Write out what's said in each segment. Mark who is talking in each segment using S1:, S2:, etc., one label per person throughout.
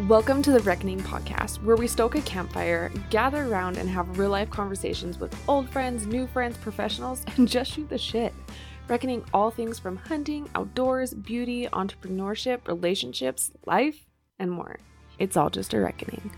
S1: Welcome to the Reckoning podcast, where we stoke a campfire, gather around, and have real life conversations with old friends, new friends, professionals, and just shoot the shit. Reckoning all things from hunting, outdoors, beauty, entrepreneurship, relationships, life, and more. It's all just a reckoning.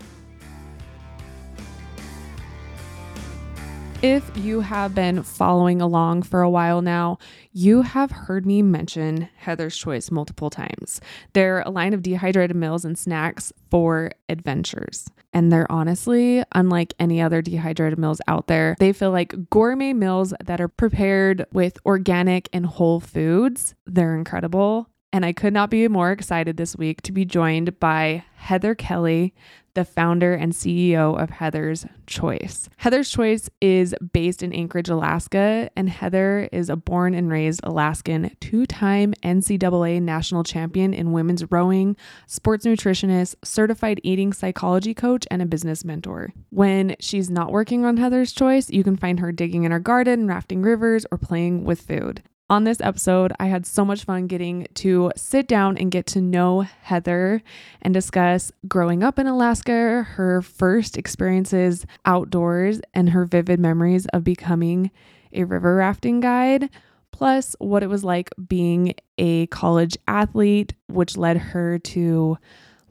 S1: If you have been following along for a while now, you have heard me mention Heather's Choice multiple times. They're a line of dehydrated meals and snacks for adventures. And they're honestly unlike any other dehydrated meals out there. They feel like gourmet meals that are prepared with organic and whole foods. They're incredible. And I could not be more excited this week to be joined by Heather Kelly, the founder and CEO of Heather's Choice. Heather's Choice is based in Anchorage, Alaska, and Heather is a born and raised Alaskan, two time NCAA national champion in women's rowing, sports nutritionist, certified eating psychology coach, and a business mentor. When she's not working on Heather's Choice, you can find her digging in her garden, rafting rivers, or playing with food. On this episode, I had so much fun getting to sit down and get to know Heather and discuss growing up in Alaska, her first experiences outdoors, and her vivid memories of becoming a river rafting guide, plus what it was like being a college athlete, which led her to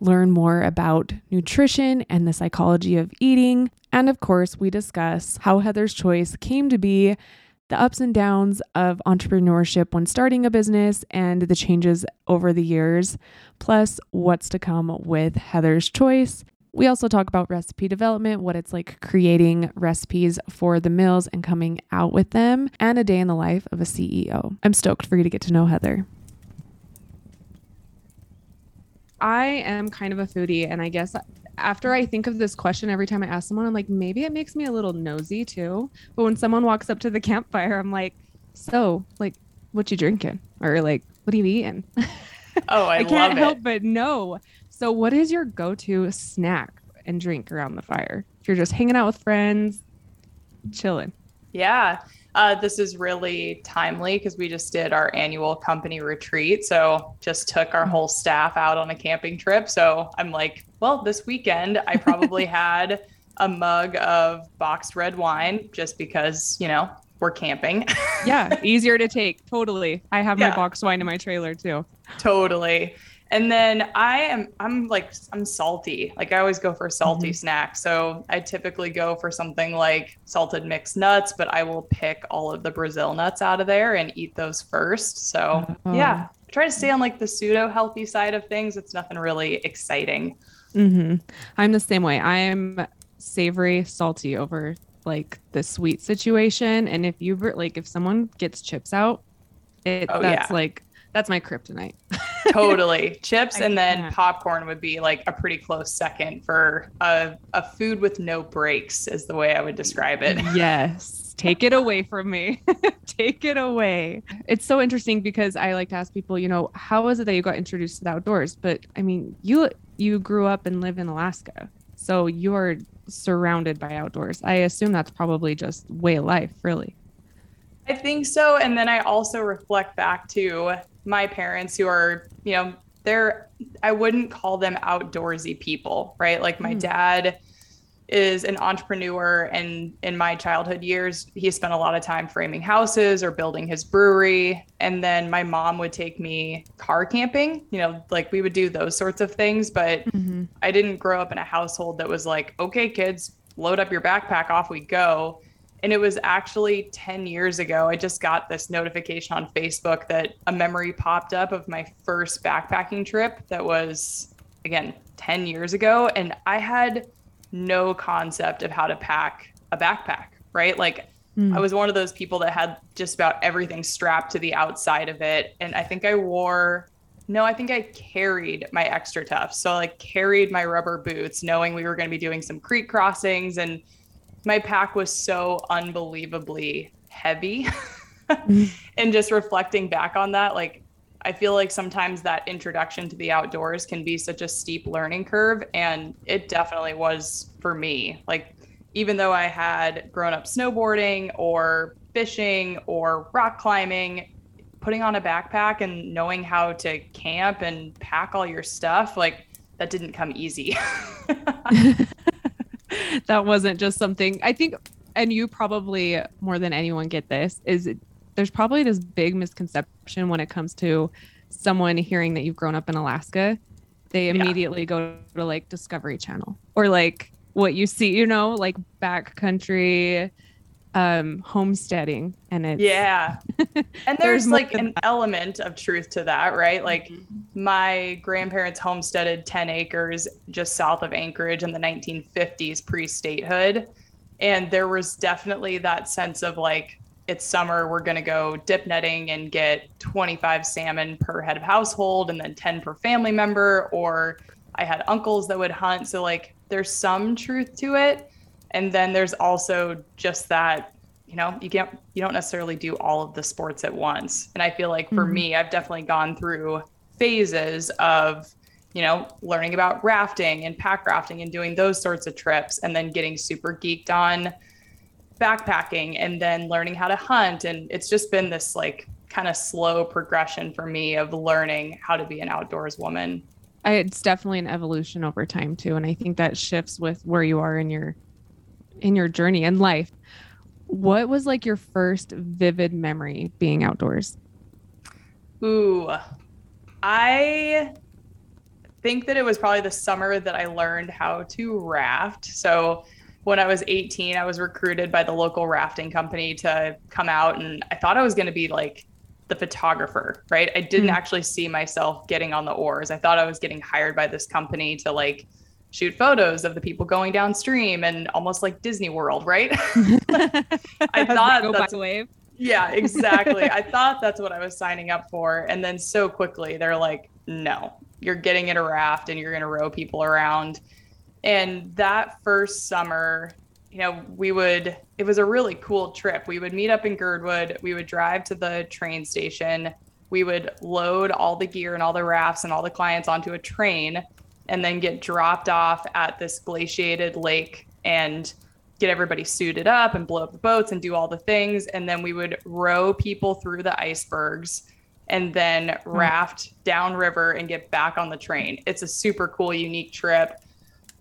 S1: learn more about nutrition and the psychology of eating. And of course, we discuss how Heather's Choice came to be the ups and downs of entrepreneurship when starting a business and the changes over the years, plus what's to come with Heather's Choice. We also talk about recipe development, what it's like creating recipes for the meals and coming out with them, and a day in the life of a CEO. I'm stoked for you to get to know Heather. I am kind of a foodie, and I guess after I think of this question every time I ask someone, I'm like, maybe it makes me a little nosy too. But when someone walks up to the campfire, I'm like, so, like, what you drinking? Or like, what are you eating?
S2: Oh, I,
S1: I can't help
S2: it.
S1: but know. So, what is your go-to snack and drink around the fire? If you're just hanging out with friends, chilling.
S2: Yeah. Uh, this is really timely because we just did our annual company retreat. So just took our whole staff out on a camping trip. So I'm like, well, this weekend I probably had a mug of boxed red wine just because, you know, we're camping.
S1: Yeah, easier to take. Totally. I have my boxed wine in my trailer too.
S2: totally. And then I am I'm like I'm salty. Like I always go for salty
S1: Mhm.
S2: snacks. So I typically go for something like salted mixed nuts, but I will pick all of the Brazil nuts out of there and eat those first. So
S1: Oh.
S2: yeah, I try to stay on like the pseudo healthy side of things. It's nothing really exciting.
S1: Hmm I'm the same way. I am savory, salty over like the sweet situation. And if you like, if someone gets chips out, it
S2: Oh,
S1: that's
S2: yeah.
S1: like that's my kryptonite.
S2: Totally. Chips
S1: I
S2: and then
S1: can't.
S2: popcorn would be like a pretty close second for a, a food with no breaks is the way I would describe it.
S1: yes, take it away from me. take it away. It's so interesting because I like to ask people, you know, how was it that you got introduced to the outdoors? But I mean, you you grew up and live in Alaska, so you're surrounded by outdoors. I assume that's probably just way of life, really.
S2: I think so. And then I also reflect back to my parents who are, you know, they're, I wouldn't call them outdoorsy people, right? Like my
S1: Hmm.
S2: dad is an entrepreneur and in my childhood years he spent a lot of time framing houses or building his brewery and then my mom would take me car camping you know like we would do those sorts of things but mm-hmm. I didn't grow up in a household that was like, okay, kids, load up your backpack, off we go. And it was actually 10 years ago. I just got this notification on Facebook that a memory popped up of my first backpacking trip that was, again, 10 years ago. And I had no concept of how to pack a backpack, right? Like,
S1: Mm.
S2: I was one of those people that had just about everything strapped to the outside of it. And I think I wore, no, I think I carried my XtraTuf. So I like carried my rubber boots, knowing we were going to be doing some creek crossings. And my pack was so unbelievably heavy. and just reflecting back on that, like, I feel like sometimes that introduction to the outdoors can be such a steep learning curve. And it definitely was for me. Like, even though I had grown up snowboarding or fishing or rock climbing, putting on a backpack and knowing how to camp and pack all your stuff, like that didn't come easy.
S1: that wasn't just something I think and you probably more than anyone get this is there's probably this big misconception when it comes to someone hearing that you've grown up in Alaska. They immediately yeah. go to like Discovery Channel or like what you see, you know, like backcountry um homesteading and it's
S2: yeah and there's, there's like an that. element of truth to that right like mm-hmm. my grandparents homesteaded 10 acres just south of anchorage in the 1950s pre-statehood and there was definitely that sense of like it's summer we're going to go dip netting and get 25 salmon per head of household and then 10 per family member or i had uncles that would hunt so like there's some truth to it and then there's also just that you know you can't you don't necessarily do all of the sports at once and i feel like for mm-hmm. me i've definitely gone through phases of you know learning about rafting and pack rafting and doing those sorts of trips and then getting super geeked on backpacking and then learning how to hunt and it's just been this like kind of slow progression for me of learning how to be an outdoors woman
S1: it's definitely an evolution over time too and i think that shifts with where you are in your in your journey in life. What was like your first vivid memory being outdoors?
S2: Ooh, I think that it was probably the summer that I learned how to raft. So when I was 18, I was recruited by the local rafting company to come out, and I thought I was going to be like the photographer, right? I didn't mm-hmm. actually see myself getting on the oars. I thought I was getting hired by this company to like shoot photos of the people going downstream and almost like Disney World, right? I thought that's wave. Yeah, exactly. I thought that's what I was signing up for. And then so quickly they're like, no, you're getting in a raft and you're going to row people around. And that first summer, you know, we would, it was a really cool trip. We would meet up in Girdwood, we would drive to the train station, we would load all the gear and all the rafts and all the clients onto a train and then get dropped off at this glaciated lake and get everybody suited up and blow up the boats and do all the things. And then we would row people through the icebergs and then hmm. raft downriver and get back on the train. It's a super cool, unique trip.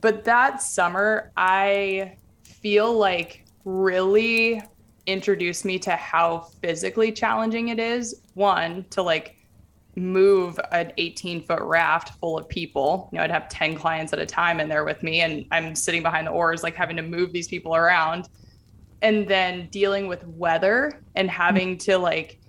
S2: But that summer, I feel like really introduced me to how physically challenging it is. One, to like move an 18 foot raft full of people. You know, I'd have 10 clients at a time in there with me, and I'm sitting behind the oars, like having to move these people around. And then dealing with weather and having to like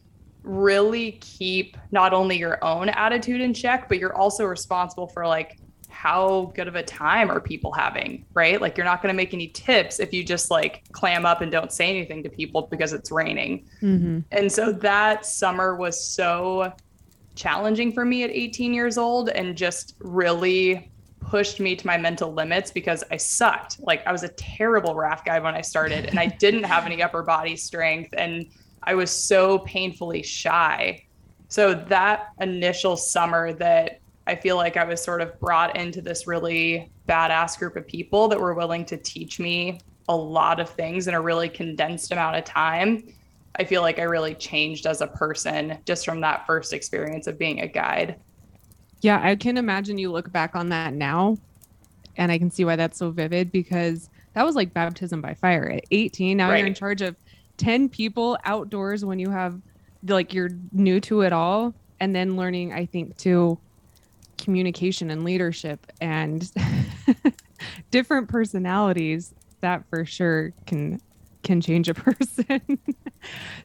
S2: really keep not only your own attitude in check, but you're also responsible for like how good of a time are people having, right? Like you're not going to make any tips if you just like clam up and don't say anything to people because it's raining. Mm-hmm. And so that summer was so challenging for me at 18 years old and just really pushed me to my mental limits because I sucked. Like I was a terrible raft guy when I started and I didn't have any upper body strength and I was so painfully shy. So that initial summer that I feel like I was sort of brought into this really badass group of people that were willing to teach me a lot of things in a really condensed amount of time I feel like I really changed as a person just from that first experience of being a guide.
S1: Yeah, I can imagine you look back on that now and I can see why that's so vivid because that was like baptism by fire at 18. Now right. you're in charge of 10 people outdoors when you have like you're new to it all and then learning I think to communication and leadership and different personalities that for sure can can change a person.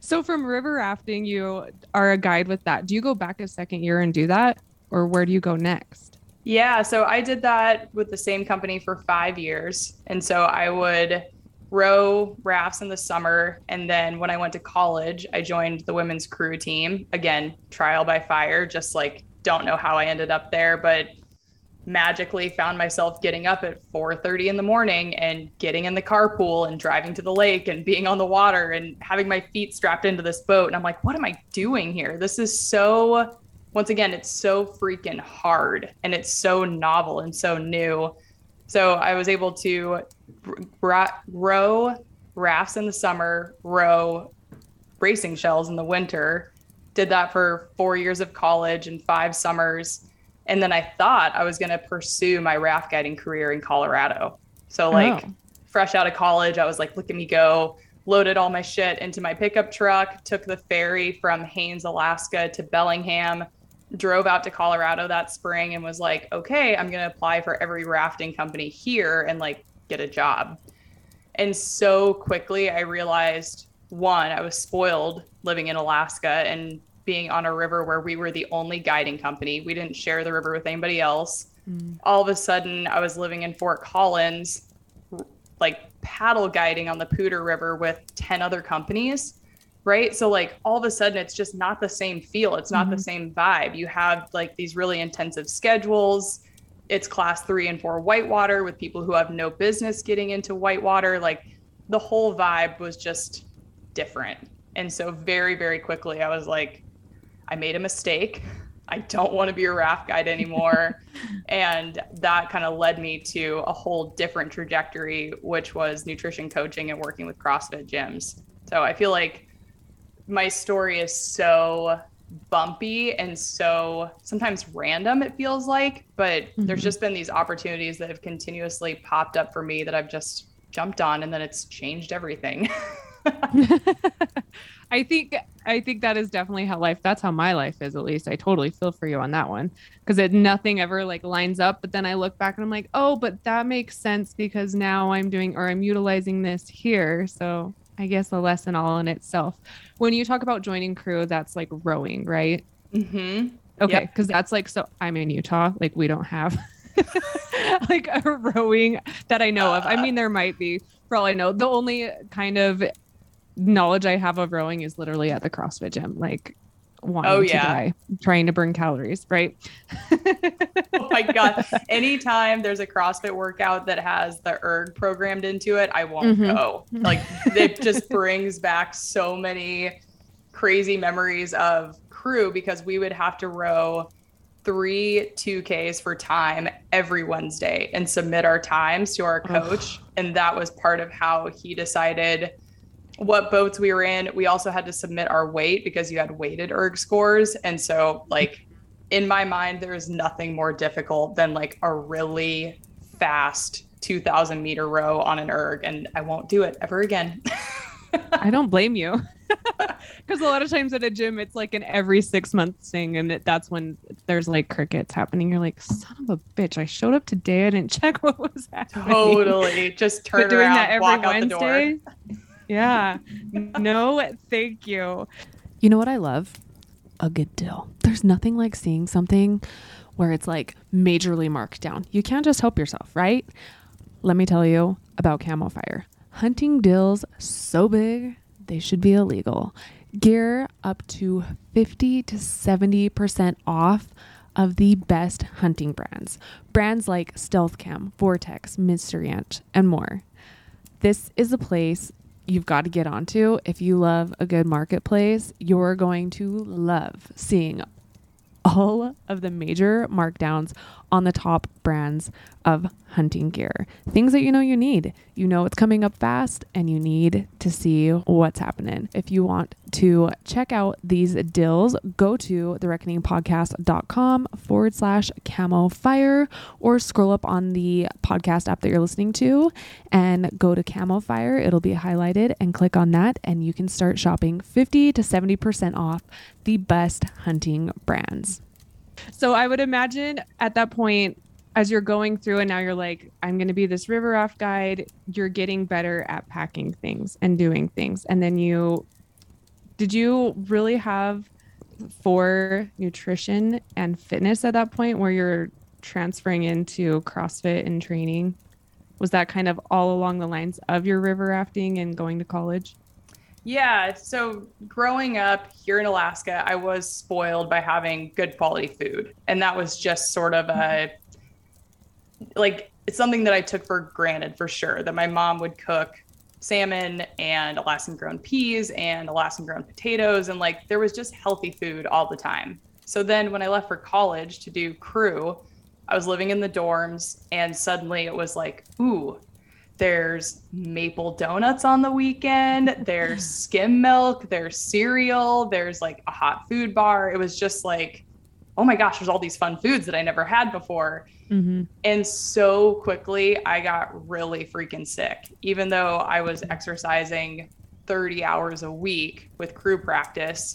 S1: so from river rafting, you are a guide with that. Do you go back a second year and do that? Or where do you go next?
S2: Yeah, so I did that with the same company for five years. And so I would row rafts in the summer. And then when I went to college, I joined the women's crew team. Again, trial by fire, just like don't know how I ended up there, but magically found myself getting up at 4:30 in the morning and getting in the carpool and driving to the lake and being on the water and having my feet strapped into this boat. And I'm like what am I doing here? This is so once again it's so freaking hard and it's so novel and so new. So I was able to row rafts in the summer row racing shells in the winter did that for 4 years of college and 5 summers And then I thought I was going to pursue my raft guiding career in Colorado. So, oh. like, oh. fresh out of college, I was like, look at me go. Loaded all my shit into my pickup truck, took the ferry from Haines, Alaska to Bellingham, drove out to Colorado that spring and was like, okay, I'm going to apply for every rafting company here and like get a job. And so quickly I realized one, I was spoiled living in Alaska and being on a river where we were the only guiding company. We didn't share the river with anybody else. Mm. All of a sudden, I was living in Fort Collins, like paddle guiding on the Poudre River with 10 other companies. Right. So, like, all of a sudden, it's just not the same feel. It's not mm-hmm. the same vibe. You have like these really intensive schedules. It's class three and four whitewater with people who have no business getting into whitewater. Like, the whole vibe was just different. And so, very, very quickly, I was like, I made a mistake. I don't want to be a raft guide anymore. and that kind of led me to a whole different trajectory, which was nutrition coaching and working with CrossFit gyms. So I feel like my story is so bumpy and so sometimes random, it feels like, but mm-hmm. there's just been these opportunities that have continuously popped up for me that I've just jumped on and then it's changed everything.
S1: I think I think that is definitely how life that's how my life is at least. I totally feel for you on that one because it nothing ever like lines up, but then I look back and I'm like, "Oh, but that makes sense because now I'm doing or I'm utilizing this here." So, I guess a lesson all in itself. When you talk about joining crew, that's like rowing, right?
S2: Mhm.
S1: Okay, cuz that's like so I'm in Utah, like we don't have like a rowing that I know of. I mean, there might be for all I know. The only kind of knowledge I have of rowing is literally at the CrossFit gym, like wanting oh, yeah. to die, trying to burn calories, right?
S2: oh my god! Anytime there's a CrossFit workout that has the erg programmed into it, I won't mm-hmm. go. Like it just brings back so many crazy memories of crew because we would have to row three 2Ks for time every Wednesday and submit our times to our coach. and that was part of how he decided what boats we were in. We also had to submit our weight because you had weighted erg scores. And so, like, in my mind, there is nothing more difficult than like a really fast 2000 meter row on an erg. And I won't do it ever again.
S1: I don't blame you. Because a lot of times at a gym, it's like an every six months thing. And it, that's when there's like crickets happening. You're like, son of a bitch, I showed up today. I didn't check what was happening.
S2: Totally. Just turn but doing around, that every Wednesday
S1: yeah. No, thank you. You know what I love? A good deal. There's nothing like seeing something where it's like majorly marked down. You can't just help yourself, right? Let me tell you about Camo Fire. Hunting dills so big, they should be illegal. Gear up to 50 to 70% off of the best hunting brands. Brands like Stealth Cam, Vortex, Mystery Ranch, and more. This is a place you've got to get onto. If you love a good marketplace, you're going to love seeing all of the major markdowns on the top brands of hunting gear. Things that you know you need. You know it's coming up fast and you need to see what's happening. If you want to check out these dills, go to thereckoningpodcast.com forward slash camo fire or scroll up on the podcast app that you're listening to and go to camo fire. It'll be highlighted and click on that and you can start shopping 50 to 70% off the best hunting brands. So I would imagine at that point, as you're going through and now you're like, I'm going to be this river raft guide, you're getting better at packing things and doing things. And then you, did you really have for nutrition and fitness at that point where you're transferring into CrossFit and training? Was that kind of all along the lines of your river rafting and going to college?
S2: Yeah. So growing up here in Alaska, I was spoiled by having good quality food. And that was just sort of a like it's something that I took for granted for sure that my mom would cook salmon and Alaskan grown peas and Alaskan grown potatoes. And like there was just healthy food all the time. So then when I left for college to do crew, I was living in the dorms and suddenly it was like, ooh, there's maple donuts on the weekend, there's skim milk, there's cereal, there's like a hot food bar. It was just like oh my gosh, there's all these fun foods that I never had before. Mm-hmm. And so quickly, I got really freaking sick, even though I was exercising 30 hours a week with crew practice.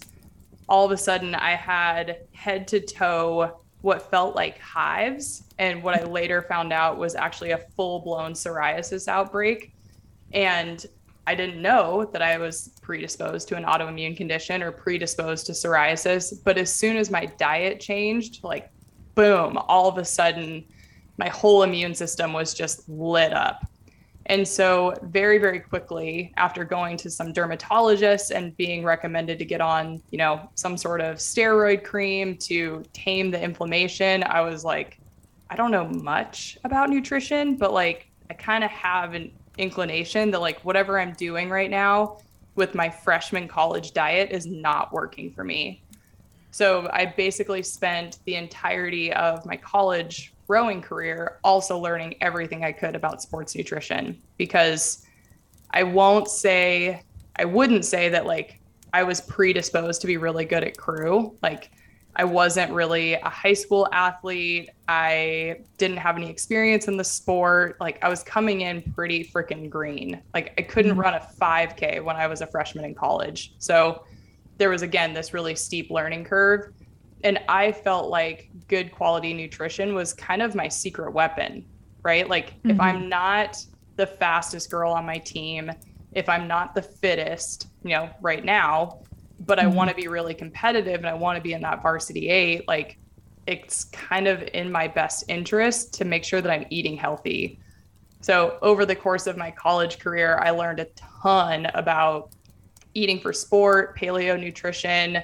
S2: All of a sudden, I had head to toe what felt like hives. And what I later found out was actually a full blown psoriasis outbreak. And I didn't know that I was predisposed to an autoimmune condition or predisposed to psoriasis. But as soon as my diet changed, like boom, all of a sudden, my whole immune system was just lit up. And so, very, very quickly, after going to some dermatologists and being recommended to get on, you know, some sort of steroid cream to tame the inflammation, I was like, I don't know much about nutrition, but like, I kind of have an inclination that like whatever I'm doing right now with my freshman college diet is not working for me. So I basically spent the entirety of my college rowing career also learning everything I could about sports nutrition because I won't say I wouldn't say that like I was predisposed to be really good at crew. Like I wasn't really a high school athlete. I didn't have any experience in the sport. Like I was coming in pretty freaking green. Like I couldn't mm-hmm. run a 5K when I was a freshman in college. So there was again this really steep learning curve. And I felt like good quality nutrition was kind of my secret weapon, right? Like mm-hmm. if I'm not the fastest girl on my team, if I'm not the fittest, you know, right now, but mm-hmm. I want to be really competitive and I want to be in that varsity eight, like it's kind of in my best interest to make sure that I'm eating healthy. So, over the course of my college career, I learned a ton about eating for sport, paleo nutrition,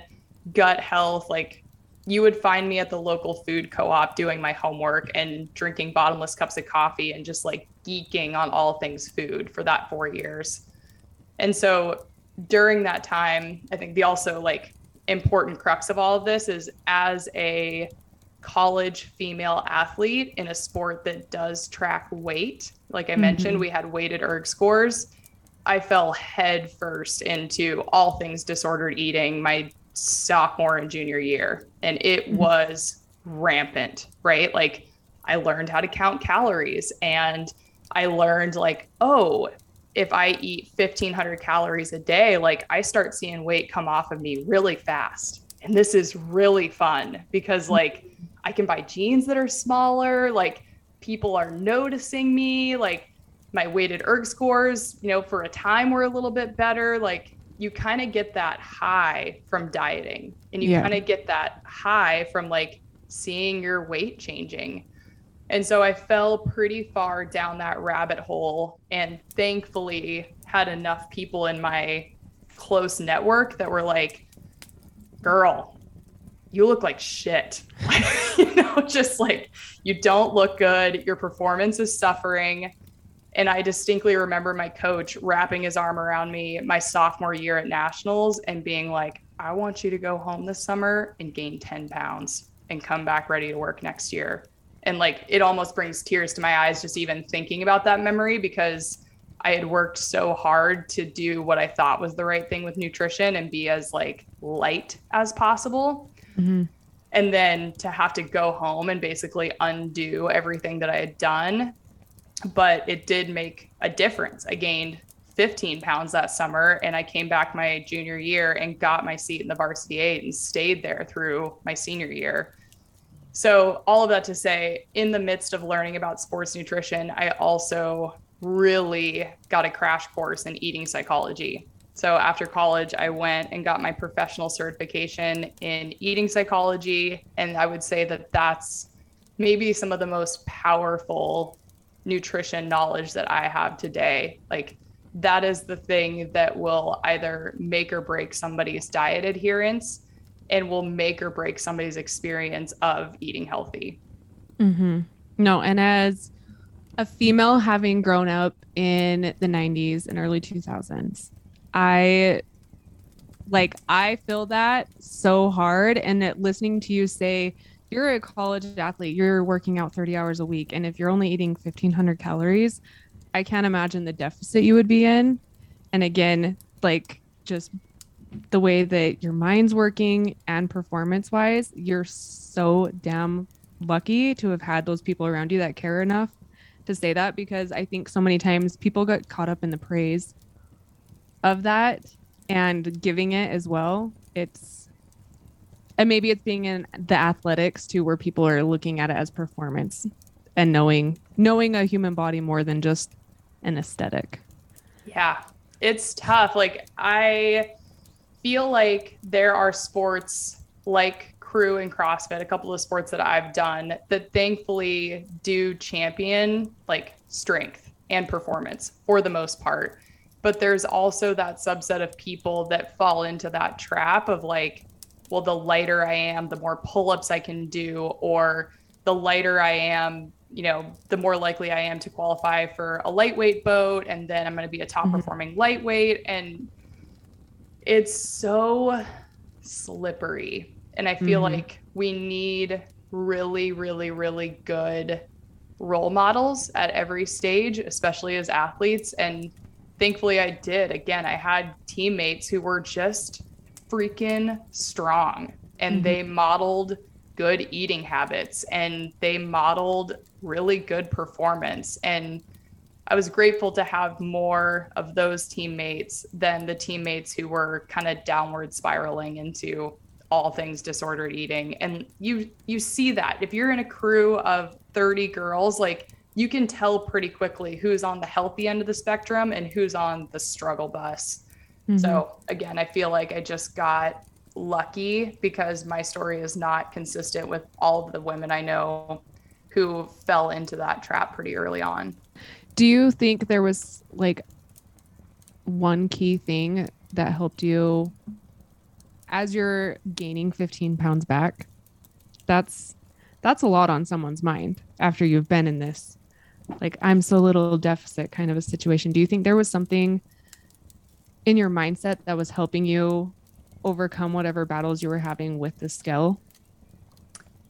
S2: gut health. Like, you would find me at the local food co op doing my homework and drinking bottomless cups of coffee and just like geeking on all things food for that four years. And so, during that time, I think the also like important crux of all of this is as a college female athlete in a sport that does track weight. Like I mm-hmm. mentioned, we had weighted erg scores. I fell head first into all things disordered eating my sophomore and junior year, and it mm-hmm. was rampant, right? Like I learned how to count calories and I learned like, oh, if I eat 1500 calories a day, like I start seeing weight come off of me really fast. And this is really fun because like I can buy jeans that are smaller, like people are noticing me, like my weighted erg scores, you know, for a time were a little bit better. Like you kind of get that high from dieting and you yeah. kind of get that high from like seeing your weight changing. And so I fell pretty far down that rabbit hole and thankfully had enough people in my close network that were like, girl, you look like shit. you know, just like you don't look good. Your performance is suffering. And I distinctly remember my coach wrapping his arm around me my sophomore year at nationals and being like, I want you to go home this summer and gain 10 pounds and come back ready to work next year and like it almost brings tears to my eyes just even thinking about that memory because I had worked so hard to do what I thought was the right thing with nutrition and be as like light as possible. Mm-hmm. And then to have to go home and basically undo everything that I had done. But it did make a difference. I gained 15 pounds that summer and I came back my junior year and got my seat in the varsity eight and stayed there through my senior year. So, all of that to say, in the midst of learning about sports nutrition, I also really got a crash course in eating psychology. So, after college, I went and got my professional certification in eating psychology. And I would say that that's maybe some of the most powerful nutrition knowledge that I have today. Like, that is the thing that will either make or break somebody's diet adherence and will make or break somebody's experience of eating healthy.
S1: Mm-hmm. No, and as a female having grown up in the 90s and early 2000s, I like I feel that so hard and that listening to you say you're a college athlete, you're working out 30 hours a week and if you're only eating 1500 calories, I can't imagine the deficit you would be in. And again, like just the way that your mind's working and performance wise, you're so damn lucky to have had those people around you that care enough to say that because I think so many times people get caught up in the praise of that and giving it as well. It's and maybe it's being in the athletics too where people are looking at it as performance and knowing knowing a human body more than just an aesthetic.
S2: Yeah. It's tough. Like I feel like there are sports like crew and CrossFit, a couple of sports that I've done that thankfully do champion like strength and performance for the most part. But there's also that subset of people that fall into that trap of like, well, the lighter I am, the more pull ups I can do, or the lighter I am, you know, the more likely I am to qualify for a lightweight boat. And then I'm going to be a top mm-hmm. performing lightweight. And it's so slippery. And I feel mm-hmm. like we need really, really, really good role models at every stage, especially as athletes. And thankfully, I did. Again, I had teammates who were just freaking strong and mm-hmm. they modeled good eating habits and they modeled really good performance. And I was grateful to have more of those teammates than the teammates who were kind of downward spiraling into all things disordered eating. And you you see that if you're in a crew of 30 girls, like you can tell pretty quickly who's on the healthy end of the spectrum and who's on the struggle bus. Mm-hmm. So again, I feel like I just got lucky because my story is not consistent with all of the women I know who fell into that trap pretty early on.
S1: Do you think there was like one key thing that helped you as you're gaining 15 pounds back? That's that's a lot on someone's mind after you've been in this like I'm so little deficit kind of a situation. Do you think there was something in your mindset that was helping you overcome whatever battles you were having with the skill?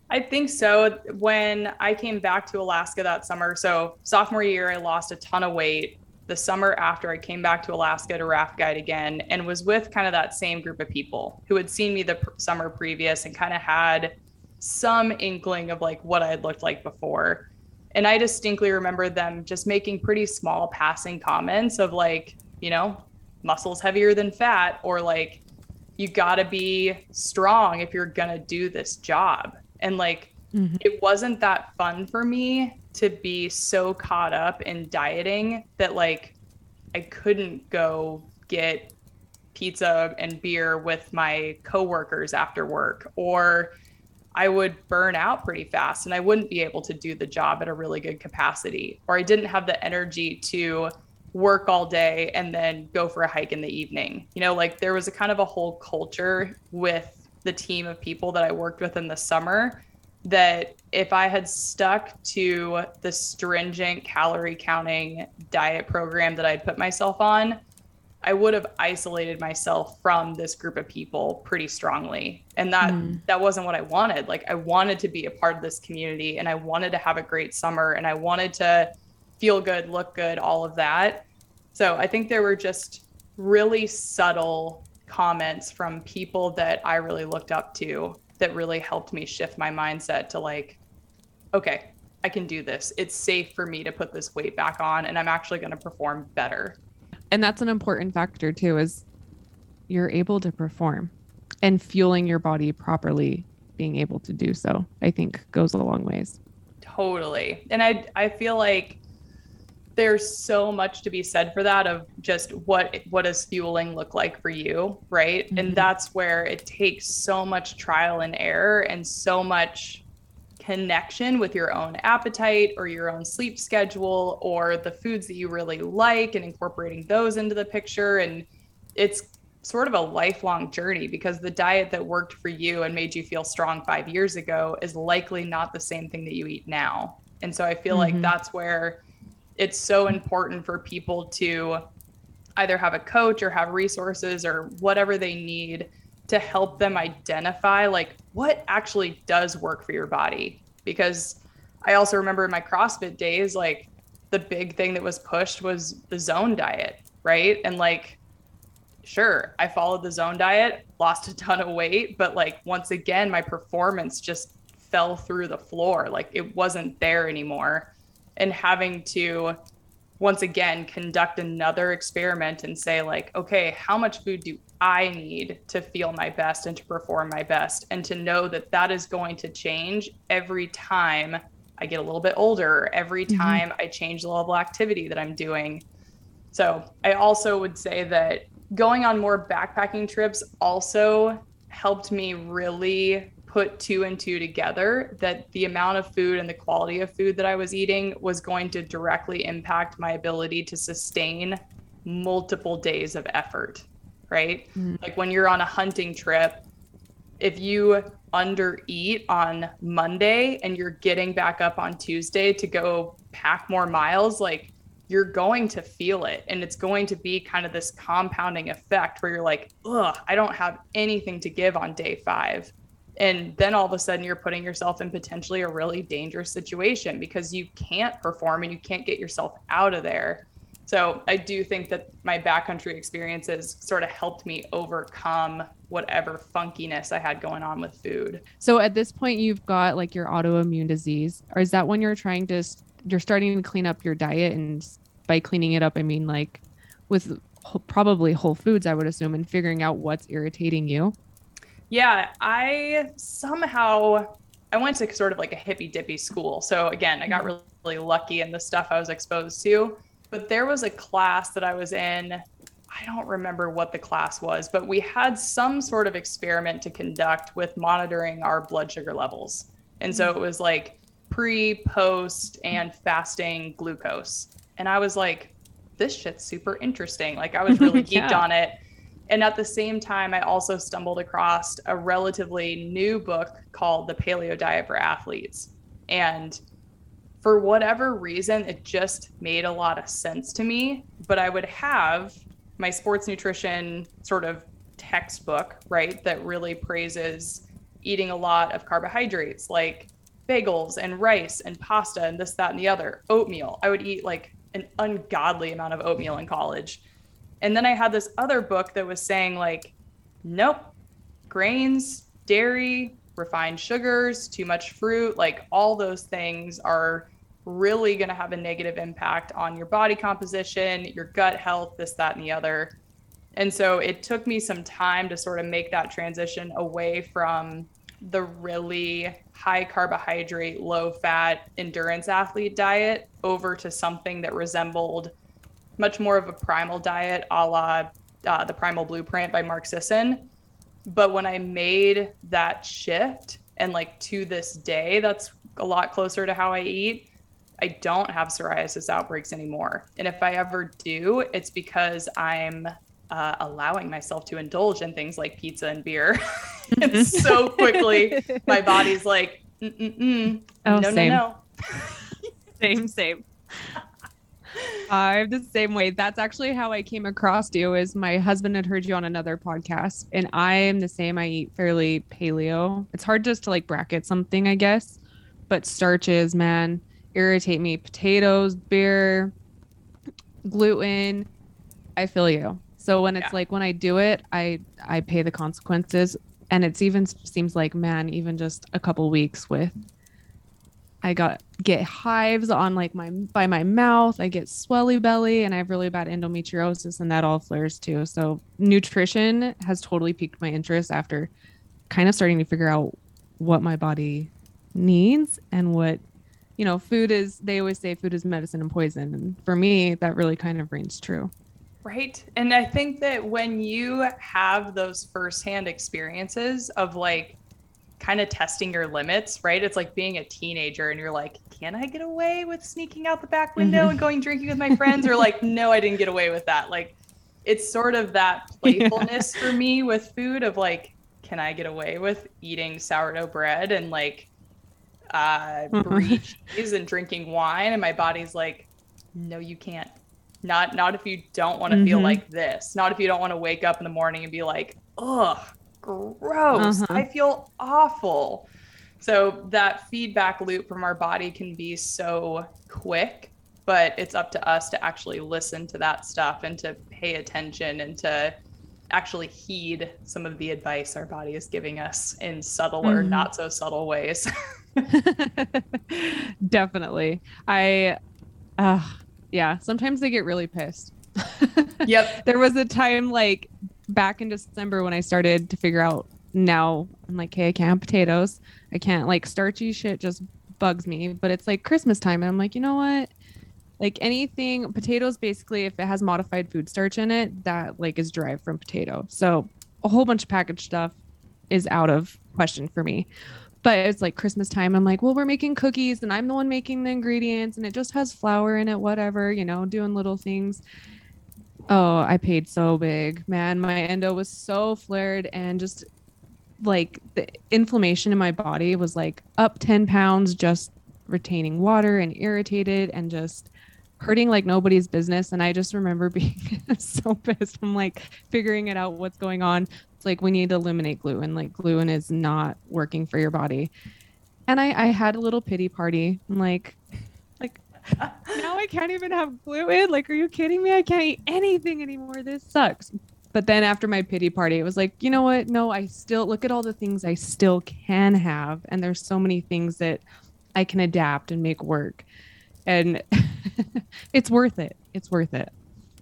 S2: I think so. When I came back to Alaska that summer, so sophomore year, I lost a ton of weight. The summer after, I came back to Alaska to raft guide again and was with kind of that same group of people who had seen me the summer previous and kind of had some inkling of like what I had looked like before. And I distinctly remember them just making pretty small passing comments of like, you know, muscles heavier than fat, or like, you got to be strong if you're going to do this job. And like, mm-hmm. it wasn't that fun for me to be so caught up in dieting that like I couldn't go get pizza and beer with my coworkers after work or I would burn out pretty fast and I wouldn't be able to do the job at a really good capacity or I didn't have the energy to work all day and then go for a hike in the evening. You know, like there was a kind of a whole culture with the team of people that I worked with in the summer that if I had stuck to the stringent calorie counting diet program that I'd put myself on, I would have isolated myself from this group of people pretty strongly. And that mm. that wasn't what I wanted. Like I wanted to be a part of this community and I wanted to have a great summer and I wanted to feel good, look good, all of that. So I think there were just really subtle comments from people that I really looked up to that really helped me shift my mindset to like, okay, I can do this. It's safe for me to put this weight back on and I'm actually going to perform better.
S1: And that's an important factor too is you're able to perform and fueling your body properly being able to do so. I think goes a long ways.
S2: Totally. And I I feel like there's so much to be said for that of just what what does fueling look like for you right mm-hmm. and that's where it takes so much trial and error and so much connection with your own appetite or your own sleep schedule or the foods that you really like and incorporating those into the picture and it's sort of a lifelong journey because the diet that worked for you and made you feel strong 5 years ago is likely not the same thing that you eat now and so i feel mm-hmm. like that's where it's so important for people to either have a coach or have resources or whatever they need to help them identify like what actually does work for your body because i also remember in my crossfit days like the big thing that was pushed was the zone diet right and like sure, I followed the zone diet, lost a ton of weight, but like once again, my performance just fell through the floor. Like it wasn't there anymore. And having to once again conduct another experiment and say like okay how much food do i need to feel my best and to perform my best and to know that that is going to change every time i get a little bit older every mm-hmm. time mm-hmm. i change the level of activity that i'm doing so i also would say that going on more backpacking trips also helped me really put two and two together that the amount of food and the quality of food that I was eating was going to directly impact my ability to sustain multiple days of effort, right? Mm. Like when you're on a hunting trip, if you undereat on Monday and you're getting back up on Tuesday to go pack more miles, like you're going to feel it. And it's going to be kind of this compounding effect where you're like, ugh, I don't have anything to give on day five and then all of a sudden you're putting yourself in potentially a really dangerous situation because you can't perform and you can't get yourself out of there. So i do think that my backcountry experiences sort of helped me overcome whatever funkiness i had going on with food.
S1: So at this point you've got like your autoimmune disease. Or is that when you're trying to you're starting to clean up your diet? And by cleaning it up i mean like with probably whole foods i would assume and figuring out what's irritating you
S2: yeah, I somehow I went to sort of like a hippy dippy school. So again, I got mm-hmm. really, really lucky in the stuff I was exposed to. But there was a class that I was in. I don't remember what the class was, but we had some sort of experiment to conduct with monitoring our blood sugar levels. And so mm-hmm. it was like pre, post, and fasting glucose. And I was like, this shit's super interesting. Like I was really geeked yeah. on it. And at the same time, I also stumbled across a relatively new book called The Paleo Diet for Athletes. And for whatever reason, it just made a lot of sense to me. But I would have my sports nutrition sort of textbook, right, that really praises eating a lot of carbohydrates like bagels and rice and pasta and this, that, and the other, oatmeal. I would eat like an ungodly amount of oatmeal in college and then I had this other book that was saying, like, nope, grains, dairy, refined sugars, too much fruit, like all those things are really going to have a negative impact on your body composition, your gut health, this, that, and the other. And so it took me some time to sort of make that transition away from the really high carbohydrate, low fat endurance athlete diet over to something that resembled much more of a primal diet a la uh, the Primal Blueprint by Mark Sisson. But when I made that shift, and like to this day, that's a lot closer to how I eat. I don't have psoriasis outbreaks anymore. And if I ever do, it's because I'm uh, allowing myself to indulge in things like pizza and beer. and so quickly, my body's like, Mm-mm-mm. oh, no, same. no, no.
S1: same, same. I'm the same way. That's actually how I came across you. Is my husband had heard you on another podcast, and I am the same. I eat fairly paleo. It's hard just to like bracket something, I guess. But starches, man, irritate me. Potatoes, beer, gluten. I feel you. So when it's yeah. like when I do it, I I pay the consequences, and it's even seems like man, even just a couple weeks with I got get hives on like my by my mouth. I get swelly belly and I have really bad endometriosis and that all flares too. So nutrition has totally piqued my interest after kind of starting to figure out what my body needs and what you know, food is they always say food is medicine and poison and for me that really kind of rings true.
S2: Right. And I think that when you have those firsthand experiences of like kind of testing your limits, right? It's like being a teenager and you're like, can I get away with sneaking out the back window mm-hmm. and going drinking with my friends? or like, no, I didn't get away with that. Like, it's sort of that playfulness yeah. for me with food of like, can I get away with eating sourdough bread and like uh, brie cheese and drinking wine? And my body's like, no, you can't. Not not if you don't want to mm-hmm. feel like this. Not if you don't want to wake up in the morning and be like, ugh, gross. Uh-huh. I feel awful. So that feedback loop from our body can be so quick, but it's up to us to actually listen to that stuff and to pay attention and to actually heed some of the advice our body is giving us in subtle or mm-hmm. not so subtle ways.
S1: Definitely. I, uh, yeah, sometimes they get really pissed.
S2: yep.
S1: There was a time like back in December when I started to figure out now I'm like, hey, I can't have potatoes. I can't like starchy shit just bugs me. But it's like Christmas time and I'm like, you know what? Like anything potatoes basically if it has modified food starch in it, that like is derived from potato. So a whole bunch of packaged stuff is out of question for me. But it's like Christmas time. I'm like, well, we're making cookies and I'm the one making the ingredients and it just has flour in it, whatever, you know, doing little things. Oh, I paid so big, man. My endo was so flared and just like the inflammation in my body was like up 10 pounds just retaining water and irritated and just hurting like nobody's business. And I just remember being so pissed. I'm like figuring it out what's going on. It's like we need to eliminate gluten. Like gluten is not working for your body. And I, I had a little pity party. I'm like now I can't even have gluten. Like, are you kidding me? I can't eat anything anymore. This sucks. But then after my pity party, it was like, you know what? No, I still look at all the things I still can have. And there's so many things that I can adapt and make work. And it's worth it. It's worth it.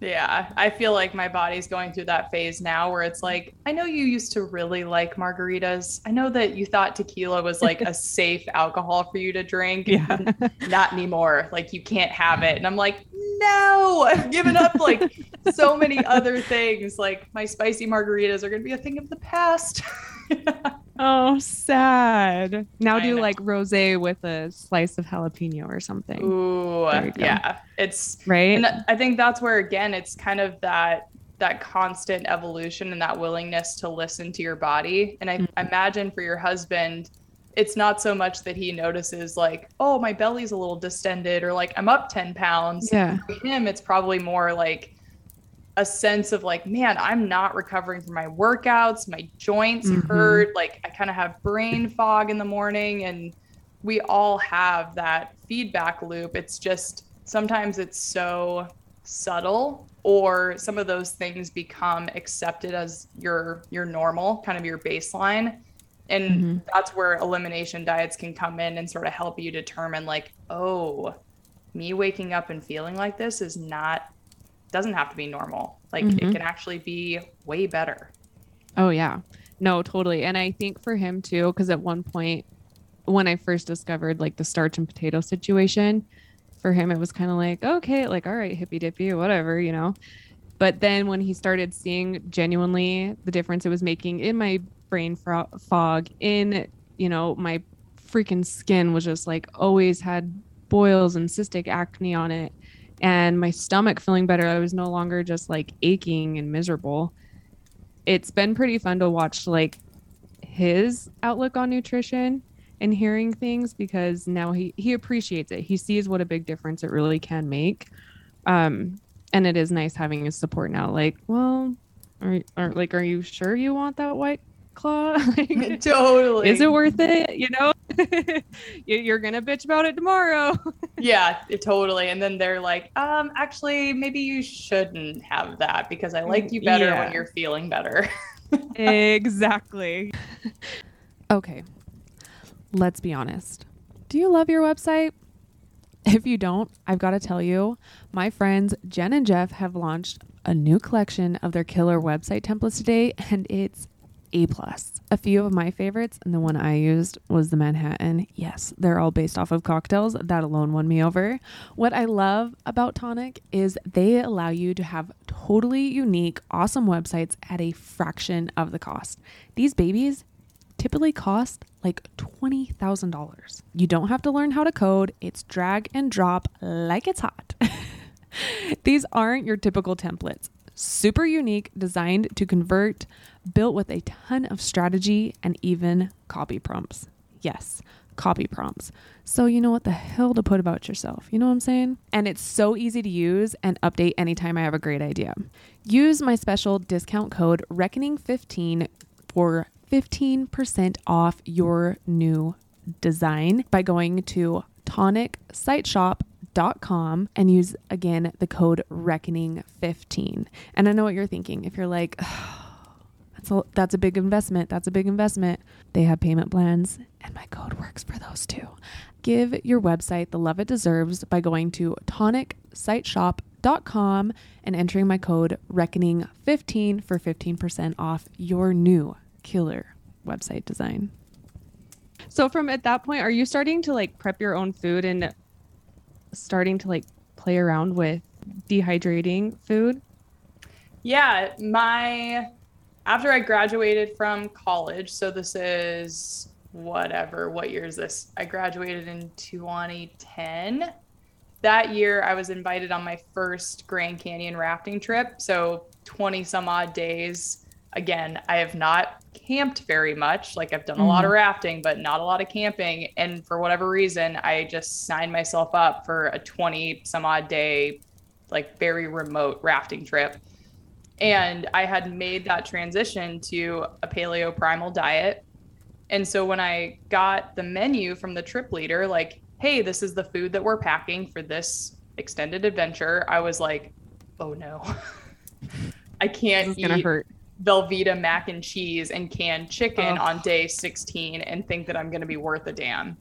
S2: Yeah, I feel like my body's going through that phase now where it's like, I know you used to really like margaritas. I know that you thought tequila was like a safe alcohol for you to drink.
S1: Yeah.
S2: Not anymore. Like you can't have it. And I'm like, no, I've given up like so many other things. Like my spicy margaritas are going to be a thing of the past.
S1: oh, sad. Now I do know. like rose with a slice of jalapeno or something.
S2: Ooh, yeah. It's
S1: right.
S2: And I think that's where again it's kind of that that constant evolution and that willingness to listen to your body. And I mm-hmm. imagine for your husband, it's not so much that he notices like, oh, my belly's a little distended or like I'm up 10 pounds.
S1: Yeah.
S2: For him, it's probably more like a sense of like, man, I'm not recovering from my workouts. My joints mm-hmm. hurt. Like I kind of have brain fog in the morning. And we all have that feedback loop. It's just sometimes it's so subtle or some of those things become accepted as your your normal kind of your baseline and mm-hmm. that's where elimination diets can come in and sort of help you determine like oh me waking up and feeling like this is not doesn't have to be normal. Like mm-hmm. it can actually be way better.
S1: Oh yeah. No totally. And i think for him too because at one point when i first discovered like the starch and potato situation for him it was kind of like okay like all right hippy dippy whatever you know? But then when he started seeing genuinely the difference it was making in my brain fro- fog in you know my freaking skin was just like always had boils and cystic acne on it and my stomach feeling better i was no longer just like aching and miserable it's been pretty fun to watch like his outlook on nutrition and hearing things because now he he appreciates it. He sees what a big difference it really can make. Um, and it is nice having his support now. Like, well, are, are like, are you sure you want that white claw? like,
S2: totally.
S1: Is it worth it? You know, you're gonna bitch about it tomorrow.
S2: yeah, totally. And then they're like, um, actually, maybe you shouldn't have that because I like you better yeah. when you're feeling better.
S1: exactly. okay, let's be honest. Do you love your website? If you don't, I've got to tell you, my friends Jen and Jeff have launched a new collection of their killer website templates today, and it's a plus. A few of my favorites, and the one I used was the Manhattan. Yes, they're all based off of cocktails. That alone won me over. What I love about Tonic is they allow you to have totally unique, awesome websites at a fraction of the cost. These babies typically cost like $20,000. You don't have to learn how to code, it's drag and drop like it's hot. These aren't your typical templates. Super unique, designed to convert, built with a ton of strategy and even copy prompts. Yes, copy prompts. So you know what the hell to put about yourself. You know what I'm saying? And it's so easy to use and update anytime I have a great idea. Use my special discount code reckoning15 for 15% off your new design by going to tonicsiteshop.com and use again the code reckoning15. And I know what you're thinking. If you're like, That's a, that's a big investment. That's a big investment. They have payment plans, and my code works for those too. Give your website the love it deserves by going to tonicsiteshop.com and entering my code reckoning15 for 15% off your new killer website design. So from at that point, are you starting to like prep your own food and starting to like play around with dehydrating food?
S2: Yeah, my after I graduated from college, so this is whatever, what year is this? I graduated in 2010. That year, I was invited on my first Grand Canyon rafting trip. So 20 some odd days. Again, I have not camped very much. Like I've done a lot of mm-hmm. rafting, but not a lot of camping. And for whatever reason, I just signed myself up for a 20 some odd day, like very remote rafting trip and I had made that transition to a paleo primal diet. And so when I got the menu from the trip leader, like, hey, this is the food that we're packing for this extended adventure, I was like, oh no, I can't eat hurt. Velveeta mac and cheese and canned chicken oh. on day 16 and think that I'm going to be worth a damn.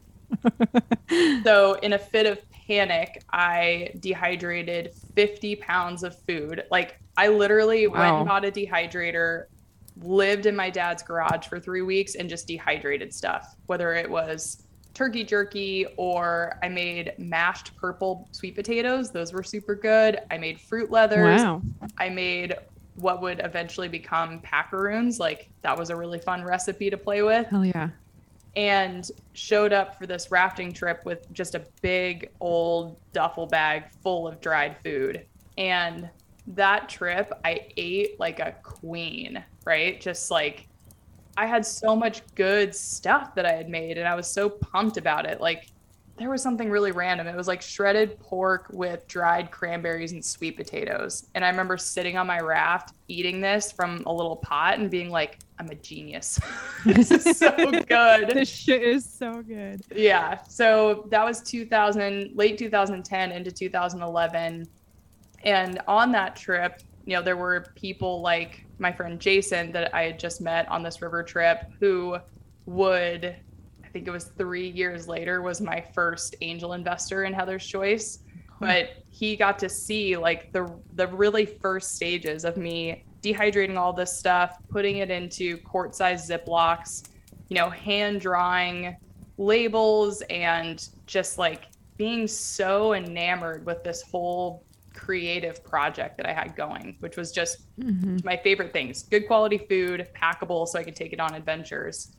S2: so, in a fit of panic, I dehydrated 50 pounds of food. Like, I literally wow. went and bought a dehydrator, lived in my dad's garage for three weeks, and just dehydrated stuff, whether it was turkey jerky or I made mashed purple sweet potatoes. Those were super good. I made fruit leathers. Wow. I made what would eventually become packaroons. Like that was a really fun recipe to play with.
S1: Hell yeah
S2: and showed up for this rafting trip with just a big old duffel bag full of dried food. And that trip, I ate like a queen, right? Just like I had so much good stuff that I had made and I was so pumped about it. Like there was something really random. It was like shredded pork with dried cranberries and sweet potatoes. And I remember sitting on my raft eating this from a little pot and being like, I'm a genius. this is so good.
S1: this shit is so good.
S2: Yeah. So that was 2000, late 2010 into 2011. And on that trip, you know, there were people like my friend Jason that I had just met on this river trip who would I think it was three years later was my first angel investor in Heather's Choice. But he got to see like the the really first stages of me dehydrating all this stuff, putting it into quart size Ziplocs, you know, hand drawing labels and just like being so enamored with this whole creative project that I had going, which was just mm-hmm. my favorite things good quality food, packable so I could take it on adventures.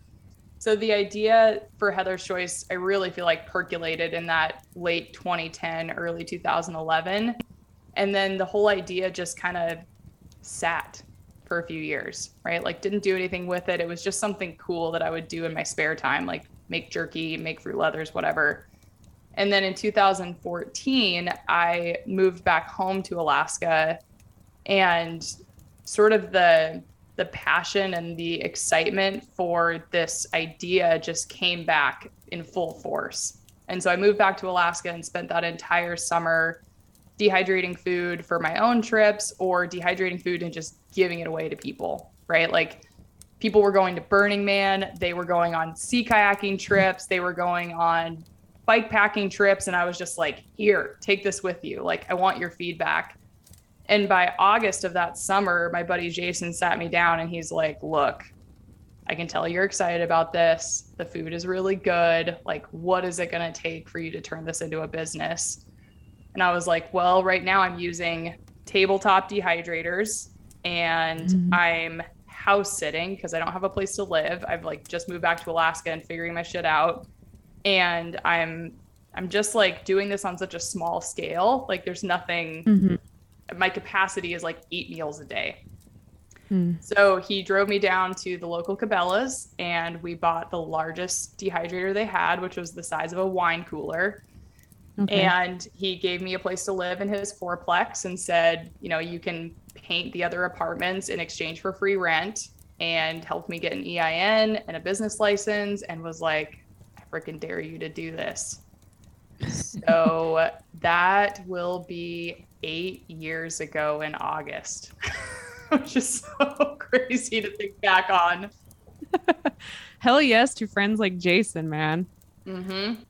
S2: So the idea for Heather's Choice, I really feel like percolated in that late 2010, early 2011. And then the whole idea just kind of sat for a few years, right? Like didn't do anything with it. It was just something cool that I would do in my spare time, like make jerky, make fruit leathers, whatever. And then in 2014, I moved back home to Alaska and sort of the the passion and the excitement for this idea just came back in full force. And so I moved back to Alaska and spent that entire summer dehydrating food for my own trips or dehydrating food and just giving it away to people, right? Like people were going to Burning Man, they were going on sea kayaking trips, they were going on bike packing trips. And I was just like, here, take this with you. Like, I want your feedback. And by August of that summer, my buddy Jason sat me down and he's like, Look, I can tell you're excited about this. The food is really good. Like, what is it going to take for you to turn this into a business? And I was like, Well, right now I'm using tabletop dehydrators and mm-hmm. I'm house sitting because I don't have a place to live. I've like just moved back to Alaska and figuring my shit out. And I'm I'm just like doing this on such a small scale. Like there's nothing mm-hmm my capacity is like eight meals a day. Hmm. So he drove me down to the local Cabela's and we bought the largest dehydrator they had, which was the size of a wine cooler. Okay. And he gave me a place to live in his fourplex and said, you know, you can paint the other apartments in exchange for free rent and helped me get an EIN and a business license and was like, I freaking dare you to do this. so that will be eight years ago in August. which is so crazy to think back on.
S1: Hell yes to friends like Jason, man.
S2: Mm-hmm.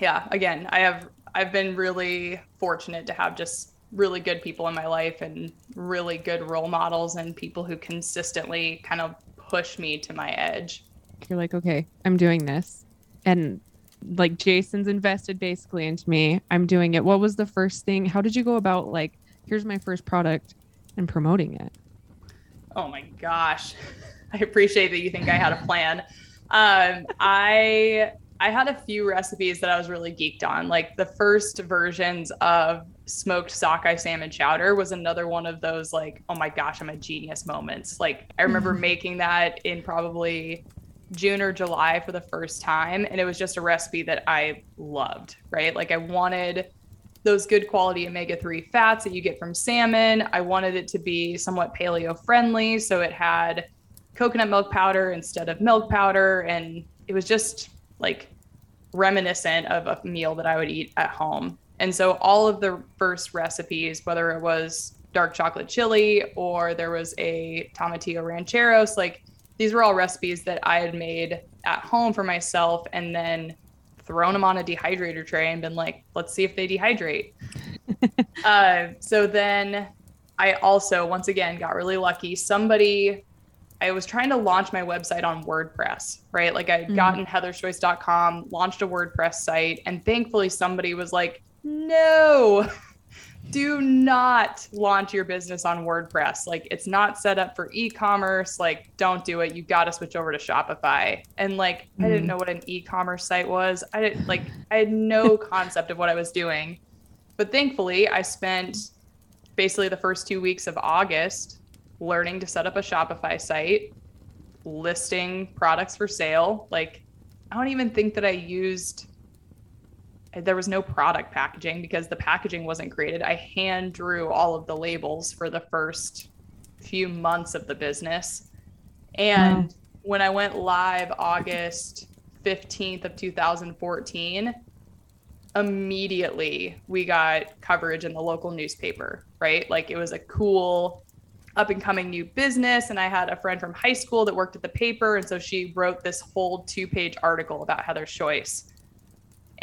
S2: Yeah. Again, I have I've been really fortunate to have just really good people in my life and really good role models and people who consistently kind of push me to my edge.
S1: You're like, okay, I'm doing this. And like Jason's invested basically into me. I'm doing it. What was the first thing? How did you go about like, here's my first product and promoting it?
S2: Oh my gosh. I appreciate that you think I had a plan. Um, I I had a few recipes that I was really geeked on. Like the first versions of smoked sockeye salmon chowder was another one of those like, oh my gosh, I'm a genius moments. Like I remember making that in probably June or July for the first time. And it was just a recipe that I loved, right? Like I wanted those good quality omega 3 fats that you get from salmon. I wanted it to be somewhat paleo friendly. So it had coconut milk powder instead of milk powder. And it was just like reminiscent of a meal that I would eat at home. And so all of the first recipes, whether it was dark chocolate chili or there was a tomatillo rancheros, like these were all recipes that I had made at home for myself and then thrown them on a dehydrator tray and been like, let's see if they dehydrate. uh, so then I also, once again, got really lucky. Somebody I was trying to launch my website on WordPress, right? Like I'd mm-hmm. gotten heatherschoice.com, launched a WordPress site, and thankfully somebody was like, no, do not launch your business on WordPress. Like it's not set up for e-commerce. Like don't do it. You got to switch over to Shopify. And like mm-hmm. I didn't mm-hmm. know what an e-commerce site was. I didn't like I had no concept of what I was doing. But thankfully, I spent basically the first 2 weeks of August learning to set up a Shopify site, listing products for sale. Like, I don't even think that I used, there was no product packaging because the packaging wasn't created. I hand drew all of the labels for the first few months of the business. And wow. when I went live August 15th of 2014, immediately we got coverage in the local newspaper, right? Like it was a cool up and coming new business. And I had a friend from high school that worked at the paper. And so she wrote this whole two page article about Heather's Choice.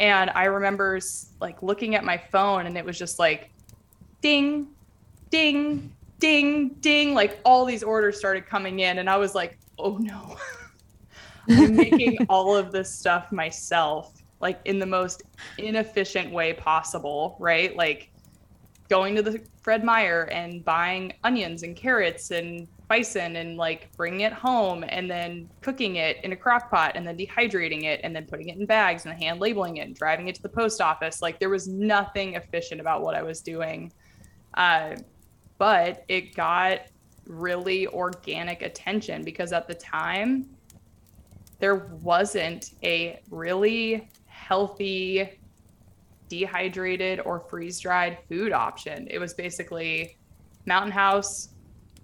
S2: And I remember like looking at my phone and it was just like ding, ding, ding, ding. Like all these orders started coming in. And I was like, oh no, I'm making all of this stuff myself, like in the most inefficient way possible. Right. Like, going to the Fred Meyer and buying onions and carrots and bison and like bringing it home and then cooking it in a crock pot and then dehydrating it and then putting it in bags and hand labeling it and driving it to the post office. Like there was nothing efficient about what I was doing. Uh, but it got really organic attention because at the time there wasn't a really healthy dehydrated or freeze dried food option. It was basically Mountain House,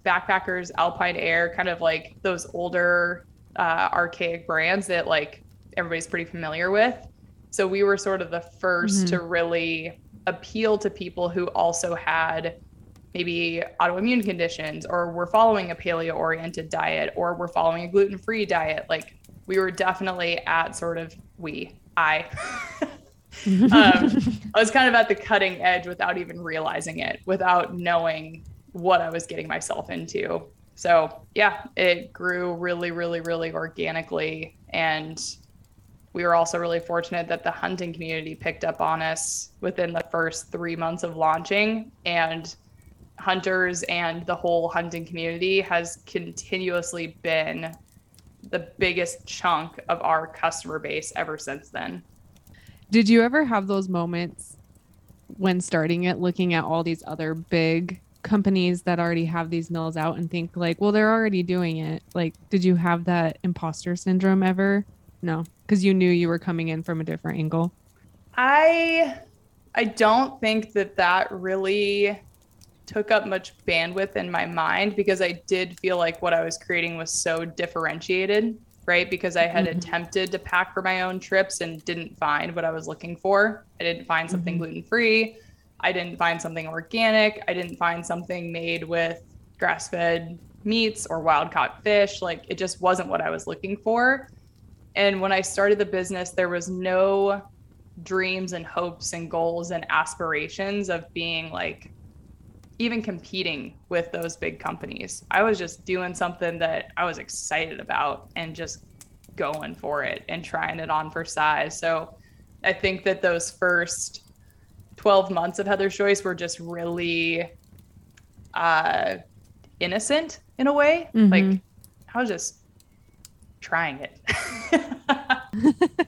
S2: Backpackers, Alpine Air, kind of like those older uh, archaic brands that like everybody's pretty familiar with. So we were sort of the 1st mm-hmm. to really appeal to people who also had maybe autoimmune conditions or were following a paleo oriented diet or were following a gluten free diet. Like we were definitely at sort of we, I um, I was kind of at the cutting edge without even realizing it, without knowing what I was getting myself into. So, yeah, it grew really, really, really organically. And we were also really fortunate that the hunting community picked up on us within the first three months of launching. And hunters and the whole hunting community has continuously been the biggest chunk of our customer base ever since then.
S1: Did you ever have those moments when starting it, looking at all these other big companies that already have these mills out and think like, well, they're already doing it? Like, did you have that imposter syndrome ever? No, because you knew you were coming in from a different angle.
S2: I I don't think that that really took up much bandwidth in my mind because I did feel like what I was creating was so differentiated right? Because I had mm-hmm. attempted to pack for my own trips and didn't find what I was looking for. I didn't find something mm-hmm. gluten free. I didn't find something organic. I didn't find something made with grass fed meats or wild caught fish. Like it just wasn't what I was looking for. And when I started the business, there was no dreams and hopes and goals and aspirations of being like even competing with those big companies. I was just doing something that I was excited about and just going for it and trying it on for size. So I think that those first 12 months of Heather's Choice were just really uh, innocent in a way. Mm-hmm. Like I was just trying it.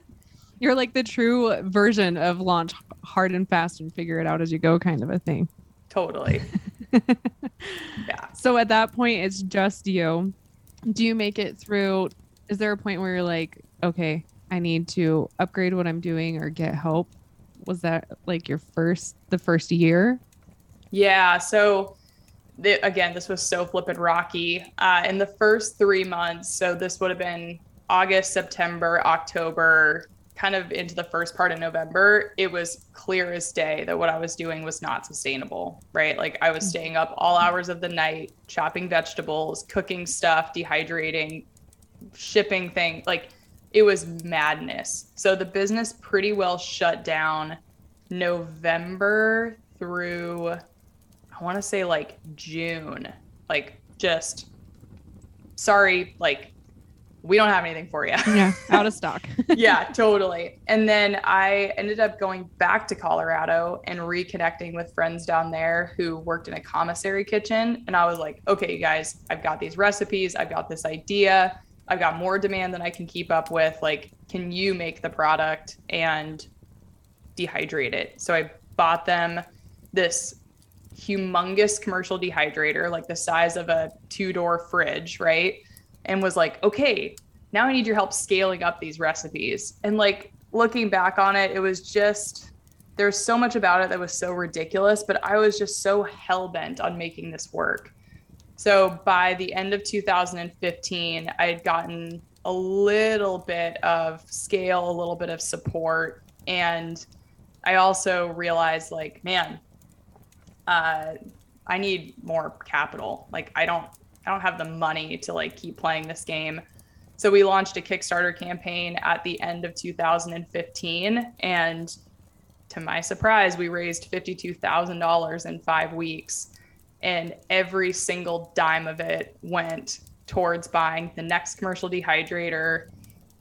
S1: You're like the true version of launch hard and fast and figure it out as you go kind of a thing.
S2: Totally. yeah.
S1: So at that point, it's just you. Do you make it through? Is there a point where you're like, okay, I need to upgrade what I'm doing or get help? Was that like your first, the first year?
S2: Yeah. So the, again, this was so flippin' rocky. Uh, in the first three months, so this would have been August, September, October, kind of into the first part of November, it was clear as day that what I was doing was not sustainable, right? Like I was mm. staying up all hours of the night, chopping vegetables, cooking stuff, dehydrating, shipping things. Like it was madness. So the business pretty well shut down November through, I want to say like June. Like just, sorry, like we don't have anything for you.
S1: yeah, out of stock.
S2: yeah, totally. And then I ended up going back to Colorado and reconnecting with friends down there who worked in a commissary kitchen. And I was like, okay, you guys, I've got these recipes, I've got this idea, I've got more demand than I can keep up with. Like, can you make the product and dehydrate it? So I bought them this humongous commercial dehydrator, like the size of a two door fridge, right? and was like, okay, now I need your help scaling up these recipes. And like looking back on it, it was just there's so much about it that was so ridiculous, but I was just so hell bent on making this work. So by the end of 2015, I had gotten a little bit of scale, a little bit of support, and I also realized like, man, uh, I need more capital. Like I don't I don't have the money to like keep playing this game. So we launched a Kickstarter campaign at the end of 2015 and to my surprise, we raised $52,000 in 5 weeks and every single dime of it went towards buying the next commercial dehydrator,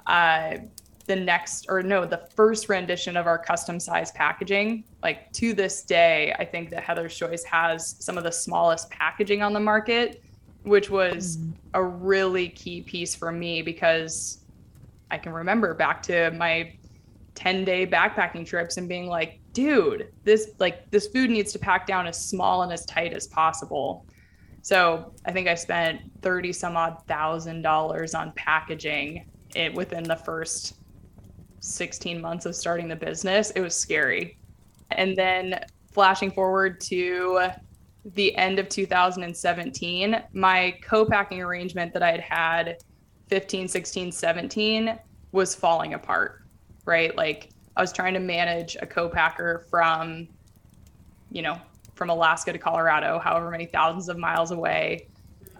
S2: uh, the next or no the first rendition of our custom size packaging like to this day i think that heather's choice has some of the smallest packaging on the market which was mm. a really key piece for me because I can remember back to my 10 day backpacking trips and being like, dude, this like this food needs to pack down as small and as tight as possible. So I think I spent 30 some odd thousand dollars on packaging it within the first 16 months of starting the business. It was scary. And then flashing forward to the end of 2017, my co-packing arrangement that I had had 15, 16, 17 was falling apart, right? Like I was trying to manage a co-packer from, you know, from Alaska to Colorado, however many thousands of miles away.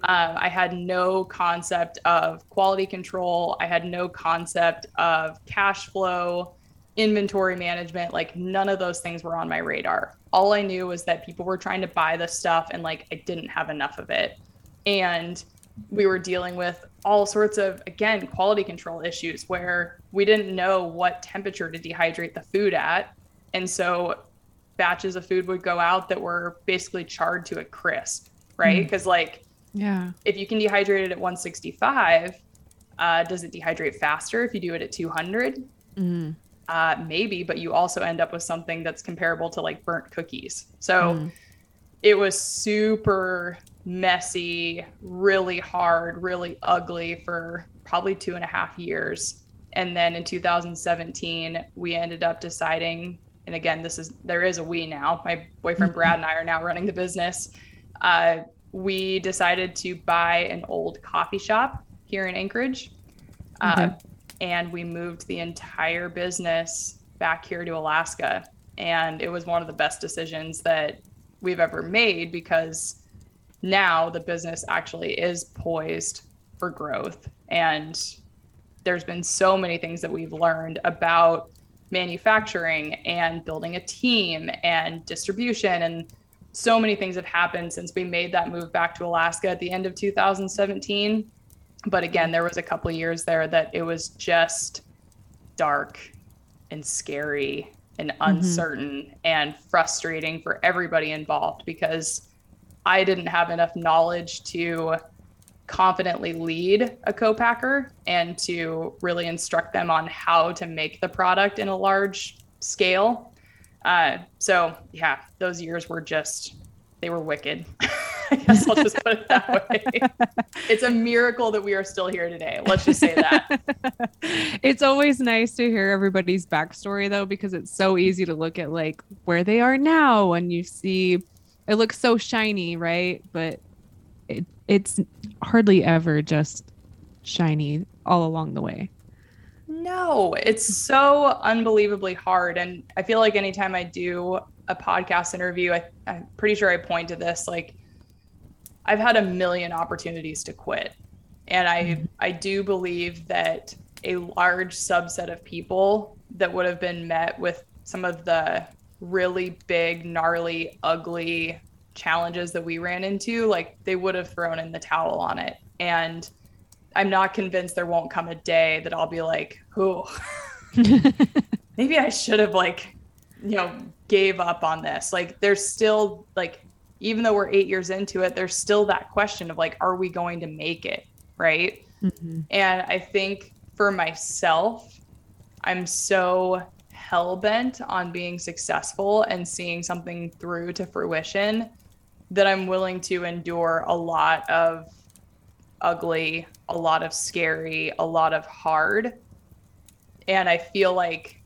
S2: Uh, I had no concept of quality control. I had no concept of cash flow, inventory management. Like none of those things were on my radar all I knew was that people were trying to buy the stuff and like I didn't have enough of it. And we were dealing with all sorts of again quality control issues where we didn't know what temperature to dehydrate the food at. And so batches of food would go out that were basically charred to a crisp, right? Because mm. like
S1: yeah.
S2: If you can dehydrate it at 165, uh, does it dehydrate faster if you do it at 200? Mm uh, maybe, but you also end up with something that's comparable to like burnt cookies. So mm. it was super messy, really hard, really ugly for probably two and a half years. And then in 2017, we ended up deciding, and again, this is there is a we now. My boyfriend Brad and I are now running the business. Uh, we decided to buy an old coffee shop here in Anchorage. Uh, and we moved the entire business back here to Alaska. And it was one of the best decisions that we've ever made because now the business actually is poised for growth. And there's been so many things that we've learned about manufacturing and building a team and distribution and so many things have happened since we made that move back to Alaska at the end of 2017 but again there was a couple years there that it was just dark and scary and mm-hmm. uncertain mm-hmm. and frustrating for everybody involved because I didn't have enough knowledge to confidently lead a co-packer and to really instruct them on how to make the product in a large scale. Uh, so yeah, those years were just they were wicked. I guess I'll just put it that way. it's a miracle that we are still here today. Let's just say that.
S1: it's always nice to hear everybody's backstory though, because it's so easy to look at like where they are now and you see it looks so shiny, right? But it it's hardly ever just shiny all along the way.
S2: No, it's so unbelievably hard. And I feel like anytime I do a podcast interview, I, I'm pretty sure I point to this. Like, I've had a million opportunities to quit. And I, mm-hmm. I do believe that a large subset of people that would have been met with some of the really big, gnarly, ugly challenges that we ran into, like they would have thrown in the towel on it. And I'm not convinced there won't come a day that I'll be like, oh, maybe I should have like, you know, gave up on this. Like there's still like, even though we're eight years into it, there's still that question of like, are we going to make it? Right. Mm-hmm. And I think for myself, I'm so hell bent on being successful and seeing something through to fruition that I'm willing to endure a lot of ugly, a lot of scary, a lot of hard. And I feel like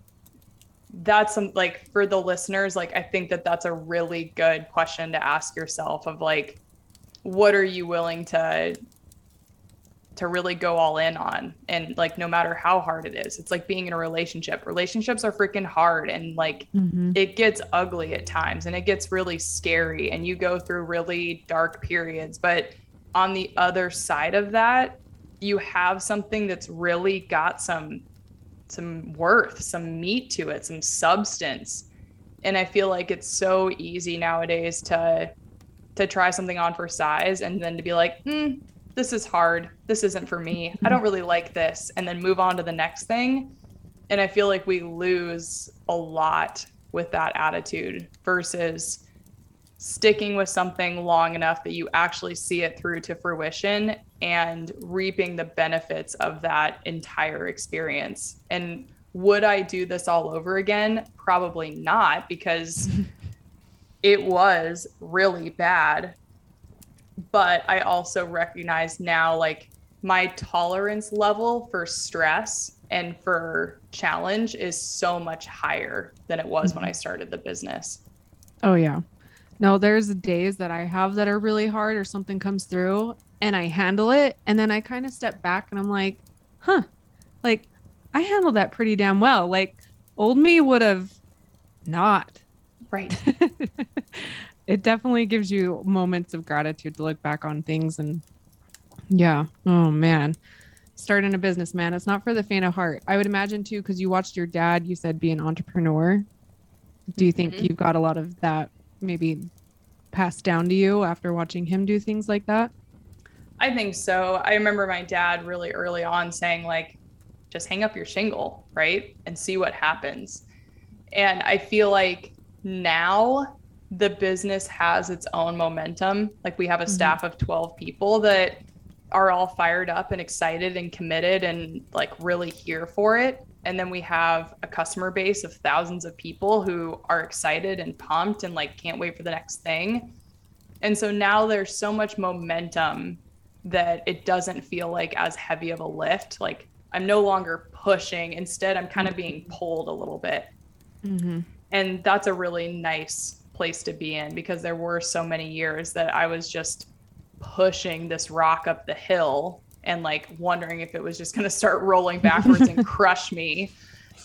S2: that's some like for the listeners, like I think that that's a really good question to ask yourself of like, what are you willing to to really go all in on and like no matter how hard it is it's like being in a relationship. Relationships are freaking hard and like mm-hmm. it gets ugly at times and it gets really scary and you go through really dark periods. But on the other side of that you have something that's really got some some worth some meat to it some substance. And i feel like it's so easy nowadays to to try something on for size and then to be like hmm this is hard. This isn't for me. I don't really like this. And then move on to the next thing. And I feel like we lose a lot with that attitude versus sticking with something long enough that you actually see it through to fruition and reaping the benefits of that entire experience. And would I do this all over again? Probably not, because it was really bad but I also recognize now like my tolerance level for stress and for challenge is so much higher than it was when I mm-hmm. started the business.
S1: Oh yeah. No, there's days that I have that are really hard or something comes through and I handle it and then I kind of step back and I'm like, "Huh. Like I handled that pretty damn well. Like old me would have not."
S2: Right.
S1: it definitely gives you moments of gratitude to look back on things and yeah. Oh man. Starting a business man. It's not for the faint of heart. I would imagine too because you watched your dad you said be an entrepreneur. Do you think mm-hmm. you've got a lot of that maybe passed down to you after watching him do things like that?
S2: I think so. I remember my dad really early on saying like just hang up your shingle right and see what happens. And i feel like now the business has its own momentum. Like we have a mm-hmm. staff of 12 people that are all fired up and excited and committed and like really here for it. And then we have a customer base of thousands of people who are excited and pumped and like can't wait for the next thing. And so now there's so much momentum that it doesn't feel like as heavy of a lift. Like I'm no longer pushing. Instead, I'm kind of being pulled a little bit. Mm-hmm. And that's a really nice place to be in because there were so many years that I was just pushing this rock up the hill and like wondering if it was just going to start rolling backwards and crush me.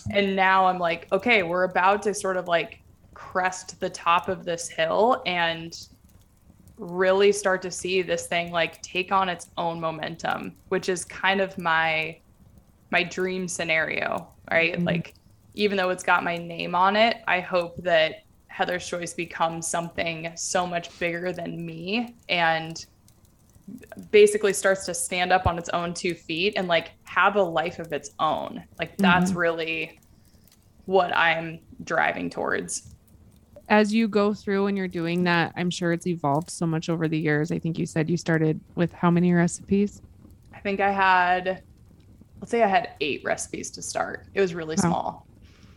S2: And now I'm like, okay, we're about to sort of like crest the top of this hill and really start to see this thing like take on its own momentum, which is kind of my my dream scenario, right? Mm-hmm. Like even though it's got my name on it, I hope that Heather's Choice becomes something so much bigger than me and basically starts to stand up on its own two feet and like have a life of its own. Like that's mm-hmm. really what I'm driving towards.
S1: As you go through and you're doing that, I'm sure it's evolved so much over the years. I think you said you started with how many recipes?
S2: I think I had, let's say I had eight recipes to start. It was really small.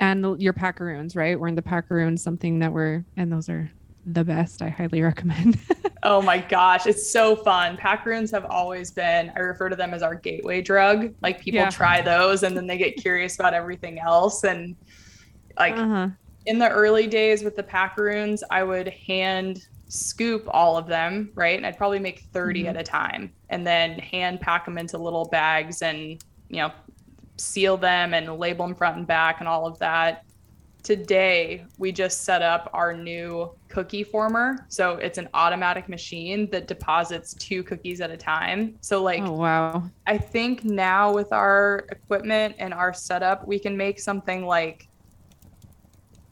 S1: And your packaroons, right? Weren't the packaroons something that were, and those are the best. I highly recommend.
S2: oh my gosh, it's so fun. Packaroons have always been, I refer to them as our gateway drug. Like people yeah. try those and then they get curious about everything else. And like uh-huh. in the early days with the packaroons, I would hand scoop all of them, right? And I'd probably make 30 mm-hmm. at a time and then hand pack them into little bags and, you know, seal them and label them front and back and all of that. Today we just set up our new cookie former. So it's an automatic machine that deposits two cookies at a time. So like
S1: oh, wow.
S2: I think now with our equipment and our setup we can make something like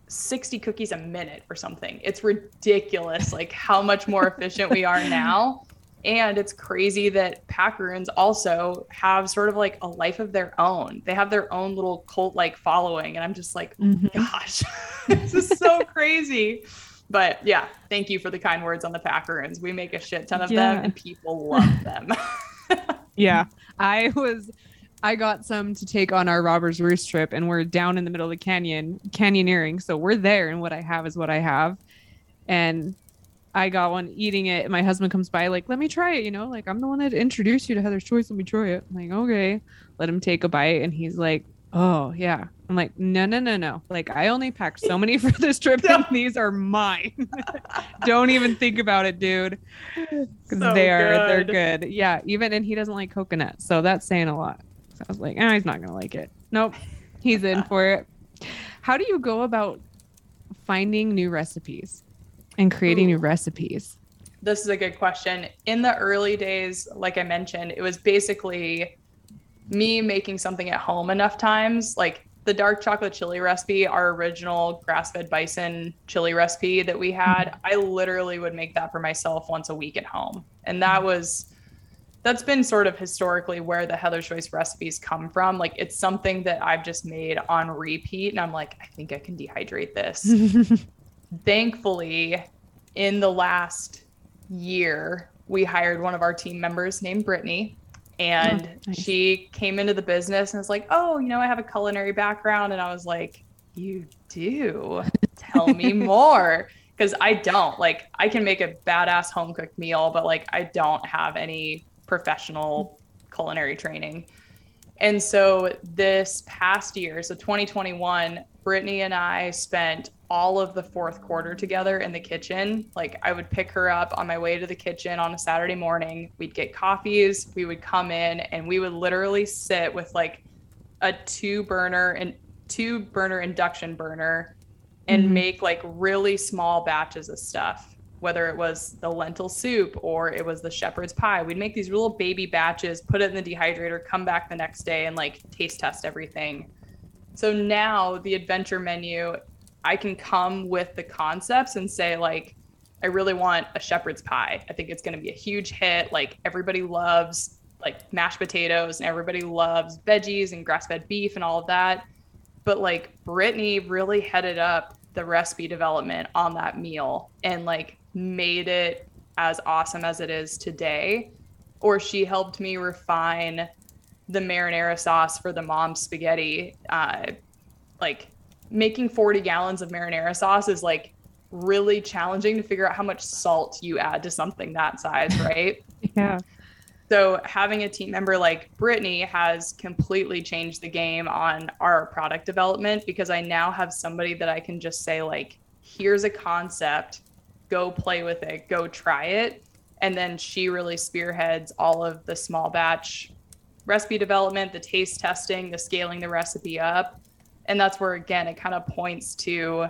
S2: 60 cookies a minute or something. It's ridiculous like how much more efficient we are now and it's crazy that Packaroons also have sort of like a life of their own. They have their own little cult like following. And I'm just like, oh mm-hmm. gosh, this is so crazy. But yeah, thank you for the kind words on the Packaroons. We make a shit ton of yeah. them and people love them.
S1: yeah. I was I got some to take on our Robbers Roost trip and we're down in the middle of the canyon, canyoneering. So we're there and what I have is what I have. And I got one eating it. My husband comes by, like, let me try it, you know, like I'm the one that introduced you to Heather's Choice. Let me try it. I'm like, okay. Let him take a bite. And he's like, oh, yeah. I'm like, no, no, no, no. Like, I only packed so many for this trip, and these are mine. Don't even think about it, dude. Because so they are, good. they're good. Yeah. Even, and he doesn't like coconut. So that's saying a lot. So I was like, oh, he's not going to like it. Nope. He's in for it. How do you go about finding new recipes? And creating Ooh. new recipes?
S2: This is a good question. In the early days, like I mentioned, it was basically me making something at home enough times. Like the dark chocolate chili recipe, our original grass fed bison chili recipe that we had, mm-hmm. I literally would make that for myself once a week at home. And that was that's been sort of historically where the Heather Choice recipes come from. Like it's something that I've just made on repeat and I'm like, I think I can dehydrate this. thankfully, in the last year, we hired one of our team members named Brittany. And oh, nice. she came into the business and was like, Oh, you know, I have a culinary background. And I was like, You do? Tell me more. Because I don't. Like, I can make a badass home cooked meal, but like, I don't have any professional culinary training. And so this past year, so 2021, Brittany and I spent all of the fourth quarter together in the kitchen. Like I would pick her up on my way to the kitchen on a Saturday morning. We'd get coffees, we would come in and we would literally sit with like a two burner and two burner induction burner and mm-hmm. make like really small batches of stuff. Whether it was the lentil soup or it was the shepherd's pie, we'd make these little baby batches, put it in the dehydrator, come back the next day and like taste test everything. So now the adventure menu I can come with the concepts and say like I really want a shepherd's pie. I think it's going to be a huge hit. Like everybody loves like mashed potatoes and everybody loves veggies and grass-fed beef and all of that. But like Brittany really headed up the recipe development on that meal and like made it as awesome as it is today. Or she helped me refine the marinara sauce for the mom spaghetti. Uh, like making 40 gallons of marinara sauce is like really challenging to figure out how much salt you add to something that size, right?
S1: yeah.
S2: So having a team member like Brittany has completely changed the game on our product development because I now have somebody that I can just say like, here's a concept, go play with it, go try it. And then she really spearheads all of the small batch recipe development, the taste testing, the scaling the recipe up and that's where again it kind of points to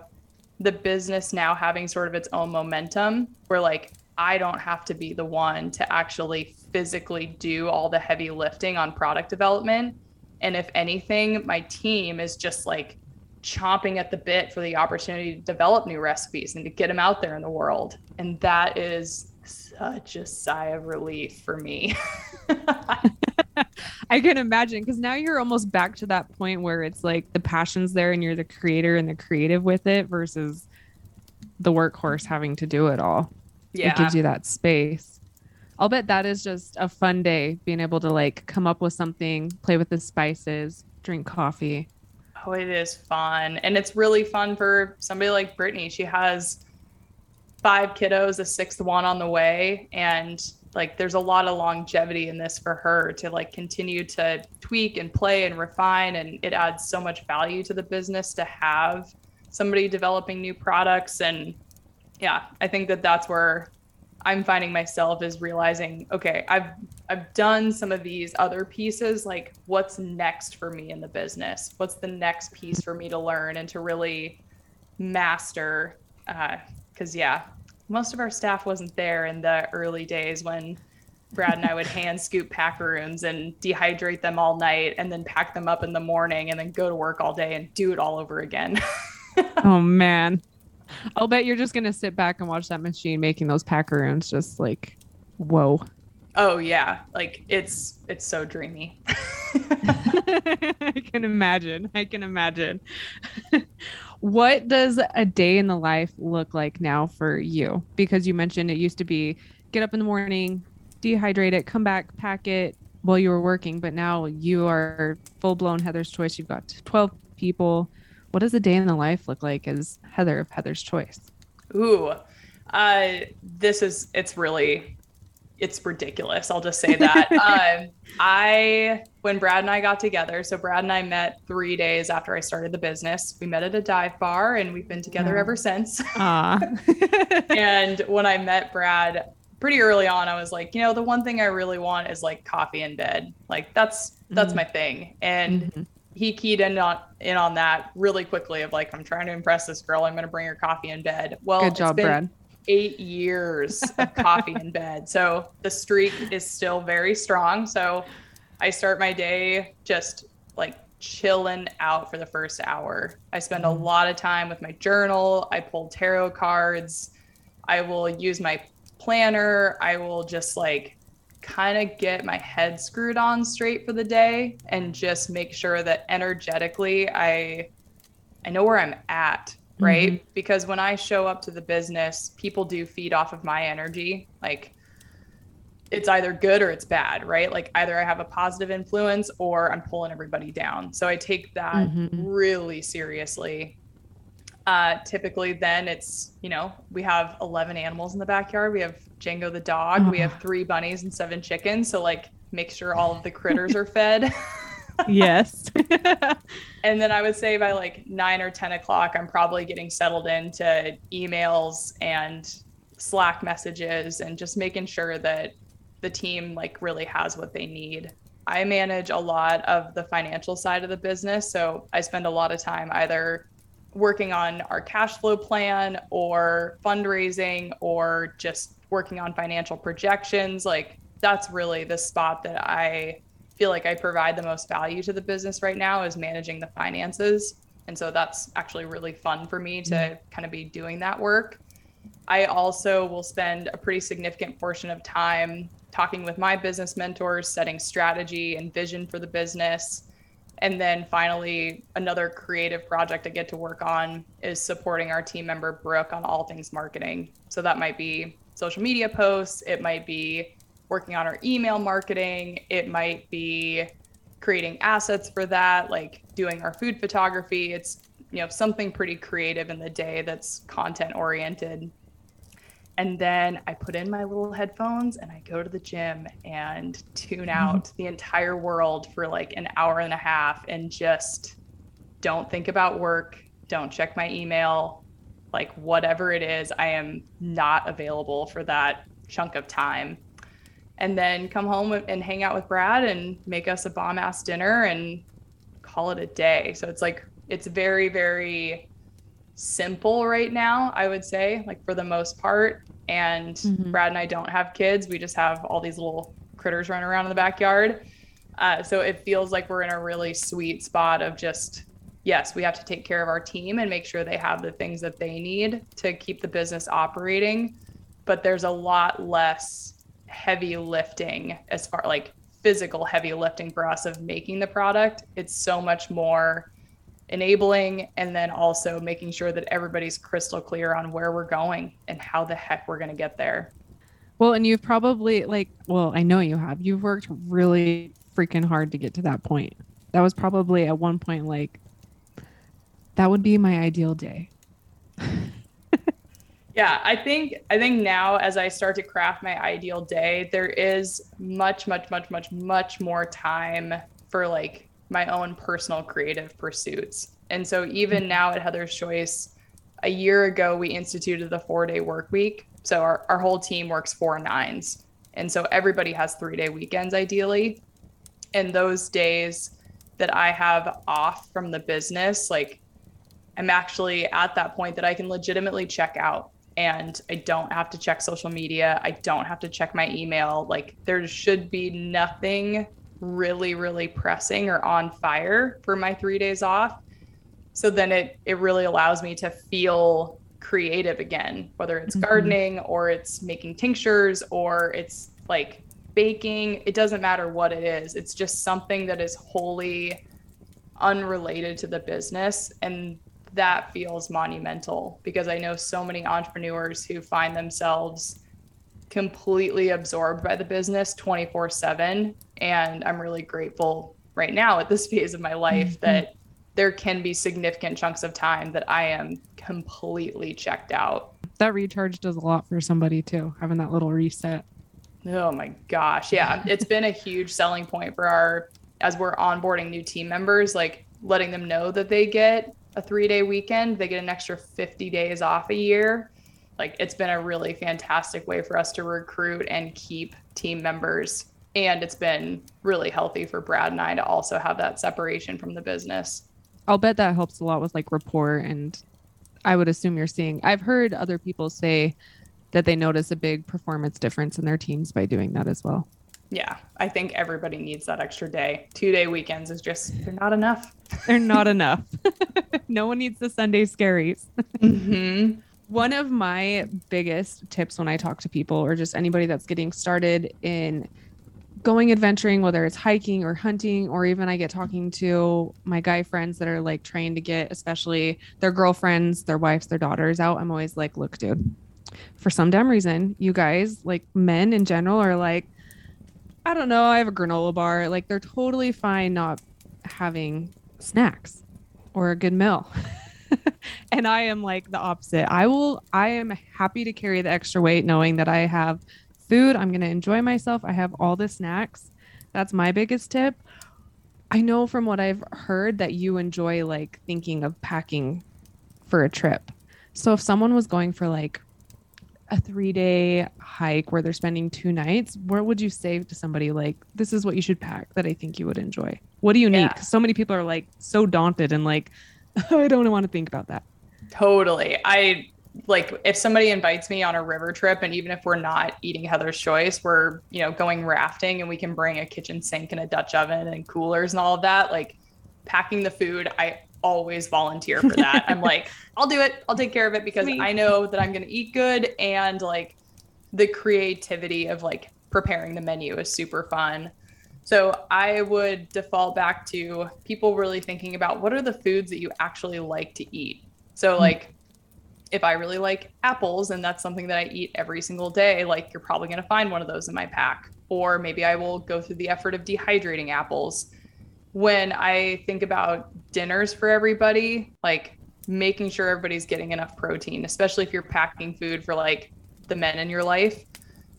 S2: the business now having sort of its own momentum where like I don't have to be the one to actually physically do all the heavy lifting on product development. And if anything, my team is just like chomping at the bit for the opportunity to develop new recipes and to get them out there in the world. And that is such a sigh of relief for me.
S1: I can imagine because now you're almost back to that point where it's like the passion's there and you're the creator and the creative with it versus the workhorse having to do it all. Yeah. It gives you that space. I'll bet that is just a fun day being able to like come up with something, play with the spices, drink coffee.
S2: Oh, it is fun. And it's really fun for somebody like Brittany. She has five kiddos, a sixth one on the way. And like there's a lot of longevity in this for her to like continue to tweak and play and refine. And it adds so much value to the business to have somebody developing new products. And yeah, I think that that's where I'm finding myself is realizing, okay, I've I've done some of these other pieces. Like, what's next for me in the business? What's the next piece for me to learn and to really master? Uh, Because yeah, most of our staff wasn't there in the early days when Brad and I would hand scoop packaroons and dehydrate them all night and then pack them up in the morning and then go to work all day and do it all over again.
S1: oh man. I'll bet you're just gonna sit back and watch that machine making those packaroons just like whoa.
S2: Oh yeah. Like it's it's so dreamy.
S1: I can imagine. I can imagine. what does a day in the life look like now for you? Because you mentioned it used to be get up in the morning, dehydrate it, come back, pack it while you were working, but now you are full blown Heather's Choice. You've got 12 people what does a day in the life look like as Heather of Heather's Choice?
S2: Ooh, uh, this is it's really it's ridiculous. I'll just say that. um, I when Brad and I got together, so Brad and I met three days after I started the business. We met at a dive bar, and we've been together yeah. ever since. and when I met Brad, pretty early on, I was like, you know, the one thing I really want is like coffee in bed. Like that's that's mm-hmm. my thing. And mm-hmm he keyed in on in on that really quickly of like I'm trying to impress this girl. I'm going to bring her coffee in bed. Well,
S1: good job, Brad.
S2: Eight years of coffee in bed, so the streak is still very strong. So I start my day just like chilling out for the first hour. I spend a mm-hmm. lot of time with my journal. I pull tarot cards. I will use my planner. I will just like kind of get my head screwed on straight for the day and just make sure that energetically I I know where I'm at, right? Mm-hmm. Because when I show up to the business, people do feed off of my energy. Like it's either good or it's bad, right? Like either I have a positive influence or I'm pulling everybody down. So I take that mm-hmm. really seriously. Uh, typically, then it's, you know, we have 11 animals in the backyard. We have Django the dog. We have three bunnies and seven chickens. So, like, make sure all of the critters are fed.
S1: yes.
S2: and then I would say by like nine or 10 o'clock, I'm probably getting settled into emails and Slack messages and just making sure that the team like really has what they need. I manage a lot of the financial side of the business. So I spend a lot of time either working on our cash flow plan or fundraising or just working on financial projections. Like that's really the spot that I feel like I provide the most value to the business right now is managing the finances. And so that's actually really fun for me to mm-hmm. kind of be doing that work. I also will spend a pretty significant portion of time talking with my business mentors, setting strategy and vision for the business. And then finally, another creative project I get to work on is supporting our team member Brooke on all things marketing. So that might be social media posts, it might be working on our email marketing, it might be creating assets for that, like doing our food photography. It's you know something pretty creative in the day that's content oriented. And then I put in my little headphones and I go to the gym and tune mm-hmm. out the entire world for like an hour and a half and just don't think about work, don't check my email, like whatever it is, I am not available for that chunk of time. And then come home and hang out with Brad and make us a bomb ass dinner and call it a day. So it's like, it's very, very simple right now, I would say, like for the most part. And mm-hmm. Brad and I don't have kids. We just have all these little critters running around in the backyard. Uh, so it feels like we're in a really sweet spot of just, yes, we have to take care of our team and make sure they have the things that they need to keep the business operating. But there's a lot less heavy lifting as far like physical heavy lifting for us of making the product. It's so much more enabling and then also making sure that everybody's crystal clear on where we're going and how the heck we're going to get there.
S1: Well, and you've probably like, well, I know you have. You've worked really freaking hard to get to that point. That was probably at one point like that would be my ideal day.
S2: yeah, I think I think now as I start to craft my ideal day, there is much much much much much more time for like my own personal creative pursuits. And so even mm-hmm. now at Heather's Choice, a year ago we instituted the 4-day work week. So our, our whole team works four nines. And so everybody has 3-day weekends ideally and those days that I have off from the business, like I'm actually at that point that I can legitimately check out and I don't have to check social media. I don't have to check my email. Like there should be nothing really, really pressing or on fire for my three days off. So then it it really allows me to feel creative again, whether it's mm-hmm. gardening or it's making tinctures or it's like baking, it doesn't matter what it is. It's just something that is wholly unrelated to the business. And that feels monumental because I know so many entrepreneurs who find themselves completely absorbed by the business 24 7. And I'm really grateful right now at this phase of my life mm-hmm. that there can be significant chunks of time that I am completely checked out.
S1: That recharge does a lot for somebody too, having that little reset.
S2: Oh my gosh. Yeah. It's been a huge selling point for our, as we're onboarding new team members, like letting them know that they get a three day weekend, they get an extra 50 days off a year. Like it's been a really fantastic way for us to recruit and keep team members. And it's been really healthy for Brad and I to also have that separation from the business.
S1: I'll bet that helps a lot with like rapport. And I would assume you're seeing, I've heard other people say, that they notice a big performance difference in their teams by doing that as well.
S2: Yeah, I think everybody needs that extra day. Two day weekends is just, they're not enough.
S1: they're not enough. no one needs the Sunday scaries. mm-hmm. One of my biggest tips when I talk to people or just anybody that's getting started in going adventuring, whether it's hiking or hunting, or even I get talking to my guy friends that are like trying to get, especially their girlfriends, their wives, their daughters out. I'm always like, look, dude, for some damn reason, you guys, like men in general, are like, I don't know, I have a granola bar. Like they're totally fine not having snacks or a good meal. and I am like the opposite. I will, I am happy to carry the extra weight knowing that I have food. I'm going to enjoy myself. I have all the snacks. That's my biggest tip. I know from what I've heard that you enjoy like thinking of packing for a trip. So if someone was going for like a three day hike where they're spending two nights, what would you say to somebody like, this is what you should pack that I think you would enjoy? What do you yeah. need? So many people are like so daunted and like, I don't want to think about that.
S2: Totally. I like if somebody invites me on a river trip and even if we're not eating Heather's choice, we're, you know, going rafting and we can bring a kitchen sink and a Dutch oven and coolers and all of that, like packing the food, I always volunteer for that. I'm like, I'll do it. I'll take care of it because Sweet. I know that I'm going to eat good and like the creativity of like preparing the menu is super fun. So I would default back to people really thinking about what are the foods that you actually like to eat. So mm-hmm. like if I really like apples and that's something that I eat every single day, like you're probably going to find one of those in my pack. Or maybe I will go through the effort of dehydrating apples when I think about dinners for everybody, like making sure everybody's getting enough protein, especially if you're packing food for like the men in your life,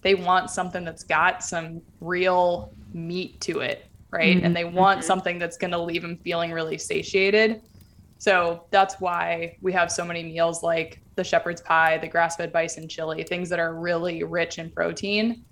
S2: they want something that's got some real meat to it, right? Mm-hmm. And they want mm-hmm. something that's going to leave them feeling really satiated. So that's why we have so many meals like the shepherd's pie, the grass fed bison chili, things that are really rich in protein.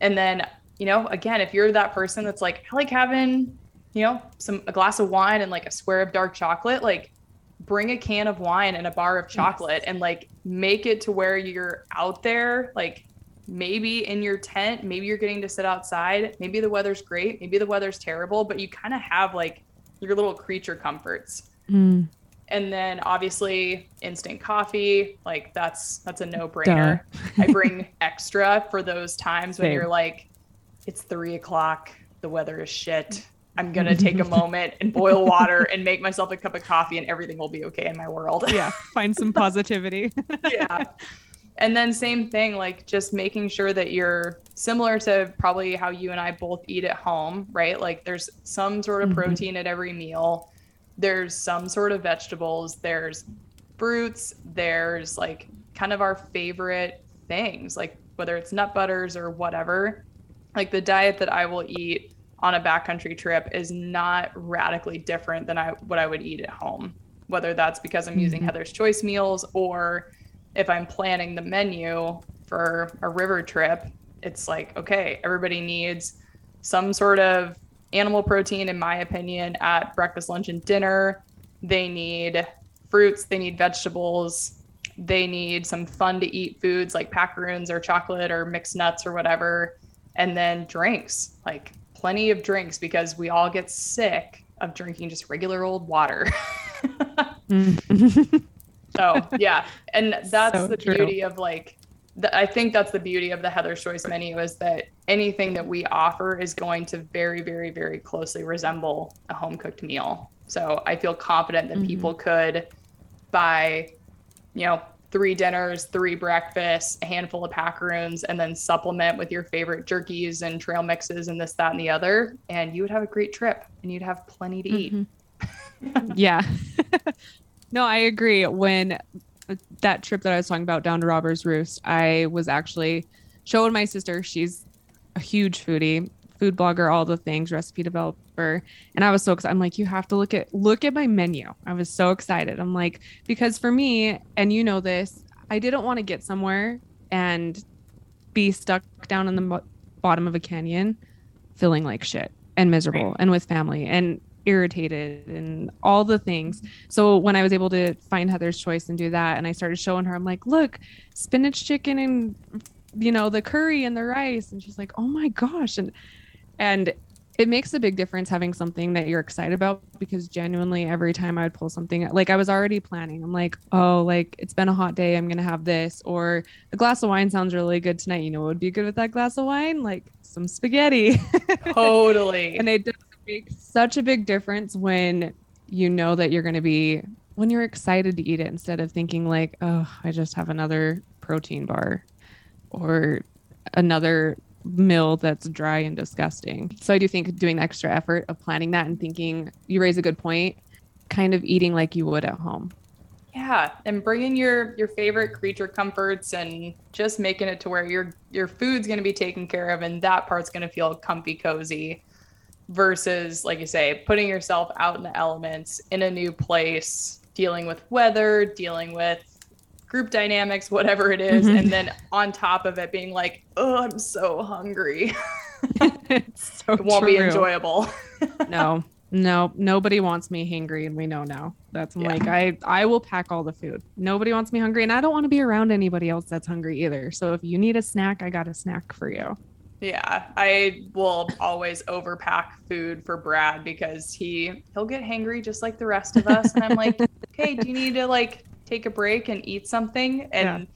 S2: And then, you know, again, if you're that person that's like, I like having you know, some a glass of wine and like a square of dark chocolate, like bring a can of wine and a bar of chocolate yes. and like make it to where you're out there like maybe in your tent maybe you're getting to sit outside maybe the weather's great maybe the weather's terrible but you kind of have like your little creature comforts mm. and then obviously instant coffee like that's that's a no-brainer i bring extra for those times Same. when you're like it's three o'clock the weather is shit I'm going to take a moment and boil water and make myself a cup of coffee and everything will be okay in my world.
S1: yeah. Find some positivity.
S2: yeah. And then same thing, like just making sure that you're similar to probably how you and I both eat at home, right? Like there's some sort of mm-hmm. protein at every meal. There's some sort of vegetables. There's fruits. There's like kind of our favorite things, like whether it's nut butters or whatever. Like the diet that I will eat on a backcountry trip is not radically different than I what I would eat at home. Whether that's because I'm using mm-hmm. Heather's Choice meals or if I'm planning the menu for a river trip, it's like, okay, everybody needs some sort of animal protein, in my opinion, at breakfast, lunch, and dinner. They need fruits, they need vegetables, they need some fun to eat foods like packaroons or chocolate or mixed nuts or whatever, and then drinks like plenty of drinks because we all get sick of drinking just regular old water. mm. so yeah, and that's so the true. beauty of like. The, I think that's the beauty of the Heather's Choice menu is that anything that we offer is going to very, very, very closely resemble a home cooked meal. So I feel confident that mm-hmm. people could buy, you know, three dinners, three breakfasts, a handful of packaroons, and then supplement with your favorite jerkies and trail mixes and this, that, and the other. And you would have a great trip and you'd have plenty to mm-hmm.
S1: eat. yeah. no, I agree. When that trip that I was talking about down to Robbers Roost, I was actually showing my sister, she's a huge foodie, food blogger, all the things, recipe developer and I was so excited. I'm like, you have to look at look at my menu. I was so excited. I'm like, because for me, and you know this, I didn't want to get somewhere and be stuck down in the bottom of a canyon, feeling like shit and miserable, right. and with family and irritated and all the things. So when I was able to find Heather's Choice and do that, and I started showing her, I'm like, look, spinach chicken and you know the curry and the rice, and she's like, oh my gosh, and and it makes a big difference having something that you're excited about because genuinely every time I would pull something like I was already planning. I'm like, oh, like it's been a hot day. I'm gonna have this, or a glass of wine sounds really good tonight. You know what would be good with that glass of wine? Like some spaghetti.
S2: Totally.
S1: and it does make such a big difference when you know that you're gonna be when you're excited to eat it instead of thinking like, oh, I just have another protein bar or another meal that's dry and disgusting. So I do think doing the extra effort of planning that and thinking you raise a good point, kind of eating like you would at home.
S2: Yeah, and bringing your your favorite creature comforts and just making it to where your your food's going to be taken care of and that part's going to feel comfy cozy versus like you say putting yourself out in the elements in a new place, dealing with weather, dealing with group dynamics, whatever it is, mm-hmm. and then on top of it being like, oh, I'm so hungry. so it won't true. be enjoyable.
S1: no, no, nobody wants me hungry, and we know now. That's yeah. like I I will pack all the food. Nobody wants me hungry, and I don't want to be around anybody else that's hungry either. So if you need a snack, I got a snack for you.
S2: Yeah, I will always overpack food for Brad because he he'll get hangry just like the rest of us, and I'm like, okay, do you need to like take a break and eat something and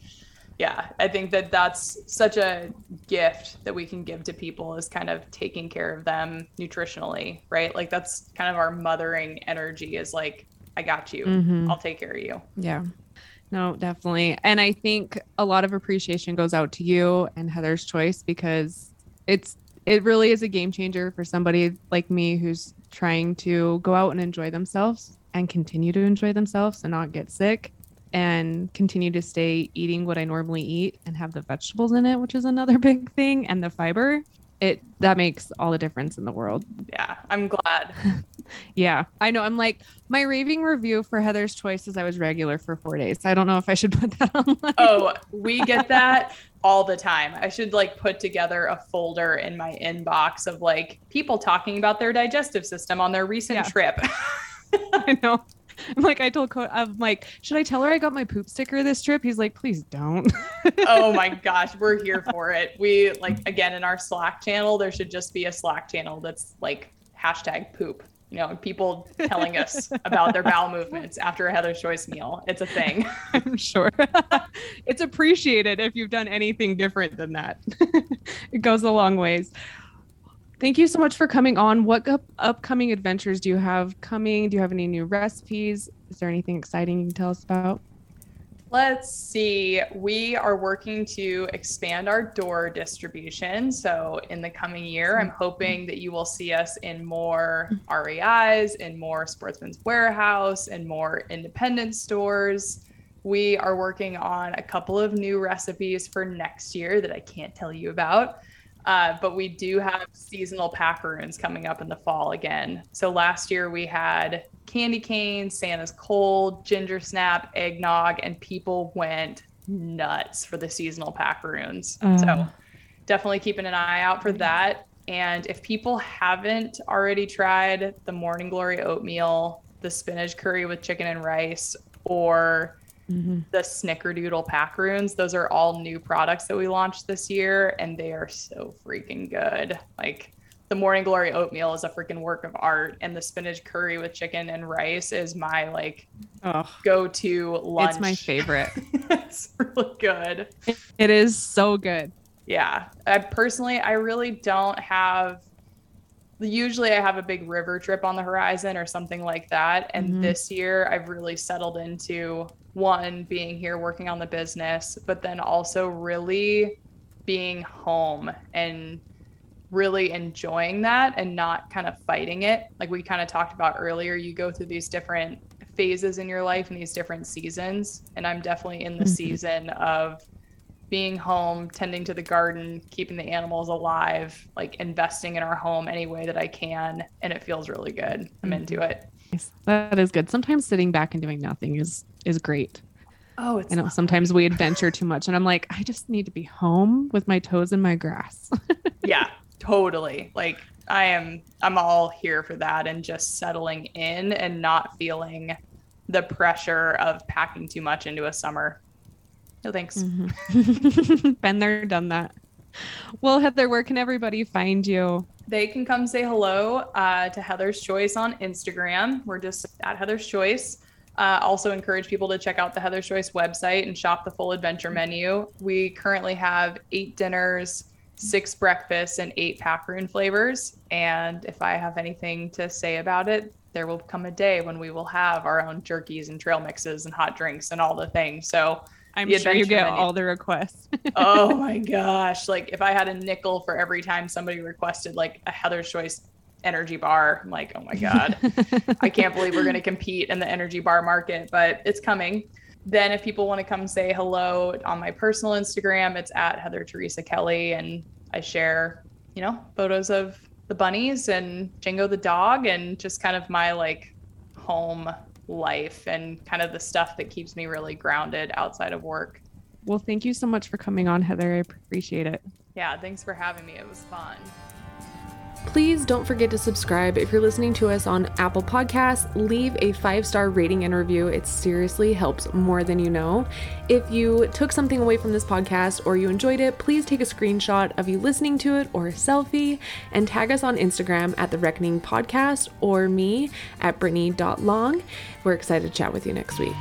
S2: yeah. yeah. i think that that's such a gift that we can give to people is kind of taking care of them nutritionally right like that's kind of our mothering energy is like i got you mm-hmm. i'll take care of you
S1: yeah no definitely and i think a lot of appreciation goes out to you and heather's choice because it's it really is a game changer for somebody like me who's trying to go out and enjoy themselves and continue to enjoy themselves and not get sick and continue to stay eating what I normally eat and have the vegetables in it, which is another big thing, and the fiber, it that makes all the difference in the world.
S2: Yeah, I'm glad.
S1: yeah, I know. I'm like my raving review for Heather's Choice is I was regular for four days. I don't know if I should put that online.
S2: Oh, we get that all the time. I should like put together a folder in my inbox of like people talking about their digestive system on their recent yeah. trip.
S1: I know like, I told Co- I'm like, should I tell her I got my poop sticker this trip? He's like, please don't.
S2: oh my gosh, we're here for it. We like again in our Slack channel, there should just be a Slack channel that's like hashtag poop. You know, people telling us about their bowel movements after a Heather's Choice meal. It's a thing.
S1: I'm sure. it's appreciated if you've done anything different than that. it goes a long ways. Thank you so much for coming on. What up- upcoming adventures do you have coming? Do you have any new recipes? Is there anything exciting you can tell us about?
S2: Let's see. We are working to expand our door distribution. So, in the coming year, I'm hoping that you will see us in more REIs, in more Sportsman's Warehouse, and more independent stores. We are working on a couple of new recipes for next year that I can't tell you about. Uh, but we do have seasonal packaroons coming up in the fall again. So last year we had candy cane, Santa's cold, ginger snap, eggnog, and people went nuts for the seasonal packaroons. Uh. So definitely keeping an eye out for that. And if people haven't already tried the Morning Glory oatmeal, the spinach curry with chicken and rice, or mm-hmm. the Snickerdoodle Packaroons. Those are all new products that we launched this year, and they are so freaking good. Like the Morning Glory oatmeal is a freaking work of art, and the spinach curry with chicken and rice is my like oh, go-to lunch.
S1: It's my favorite.
S2: it's really good.
S1: It is so good.
S2: Yeah, I personally, I really don't have usually I have a big river trip on the horizon or something like that. And mm-hmm. this year I've really settled into one being here working on the business, but then also really being home and really enjoying that and not kind of fighting it. Like we kind of talked about earlier, you go through these different phases in your life and these different seasons. And I'm definitely in the mm-hmm. season of being home, tending to the garden, keeping the animals alive, like investing in our home any way that I can. And it feels really good. I'm into mm-hmm. it.
S1: That is good. Sometimes sitting back and doing nothing is is great.
S2: Oh, it's
S1: I know sometimes we adventure too much and I'm like, I just need to be home with my toes in my grass.
S2: yeah, totally. Like I am I'm all here for that and just settling in and not feeling the pressure of packing too much into a summer. No thanks.
S1: Mm-hmm. Been there, done that. Well, Heather, where can everybody find you?
S2: They can come say hello uh, to Heather's Choice on Instagram. We're just at Heather's Choice. Uh, also, encourage people to check out the Heather's Choice website and shop the full adventure menu. We currently have eight dinners, six breakfasts, and eight packaroon flavors. And if I have anything to say about it, there will come a day when we will have our own jerkies and trail mixes and hot drinks and all the things. So
S1: I'm sure you get menu. all the requests.
S2: oh my gosh. Like if I had a nickel for every time somebody requested like a Heather's Choice energy bar, I'm like, oh my God, I can't believe we're going to compete in the energy bar market, but it's coming. Then if people want to come say hello on my personal Instagram, it's at Heather Teresa Kelly. And I share, you know, photos of the bunnies and Django the dog and just kind of my like home life and kind of the stuff that keeps me really grounded outside of work.
S1: Well, thank you so much for coming on, Heather. I appreciate it.
S2: Yeah, thanks for having me. It was fun.
S1: Please don't forget to subscribe. If you're listening to us on Apple Podcasts, leave a five star rating and review. It seriously helps more than you know. If you took something away from this podcast or you enjoyed it, please take a screenshot of you listening to it or a selfie and tag us on Instagram at The Reckoning Podcast or me at Brittany.long. We're excited to chat with you next week.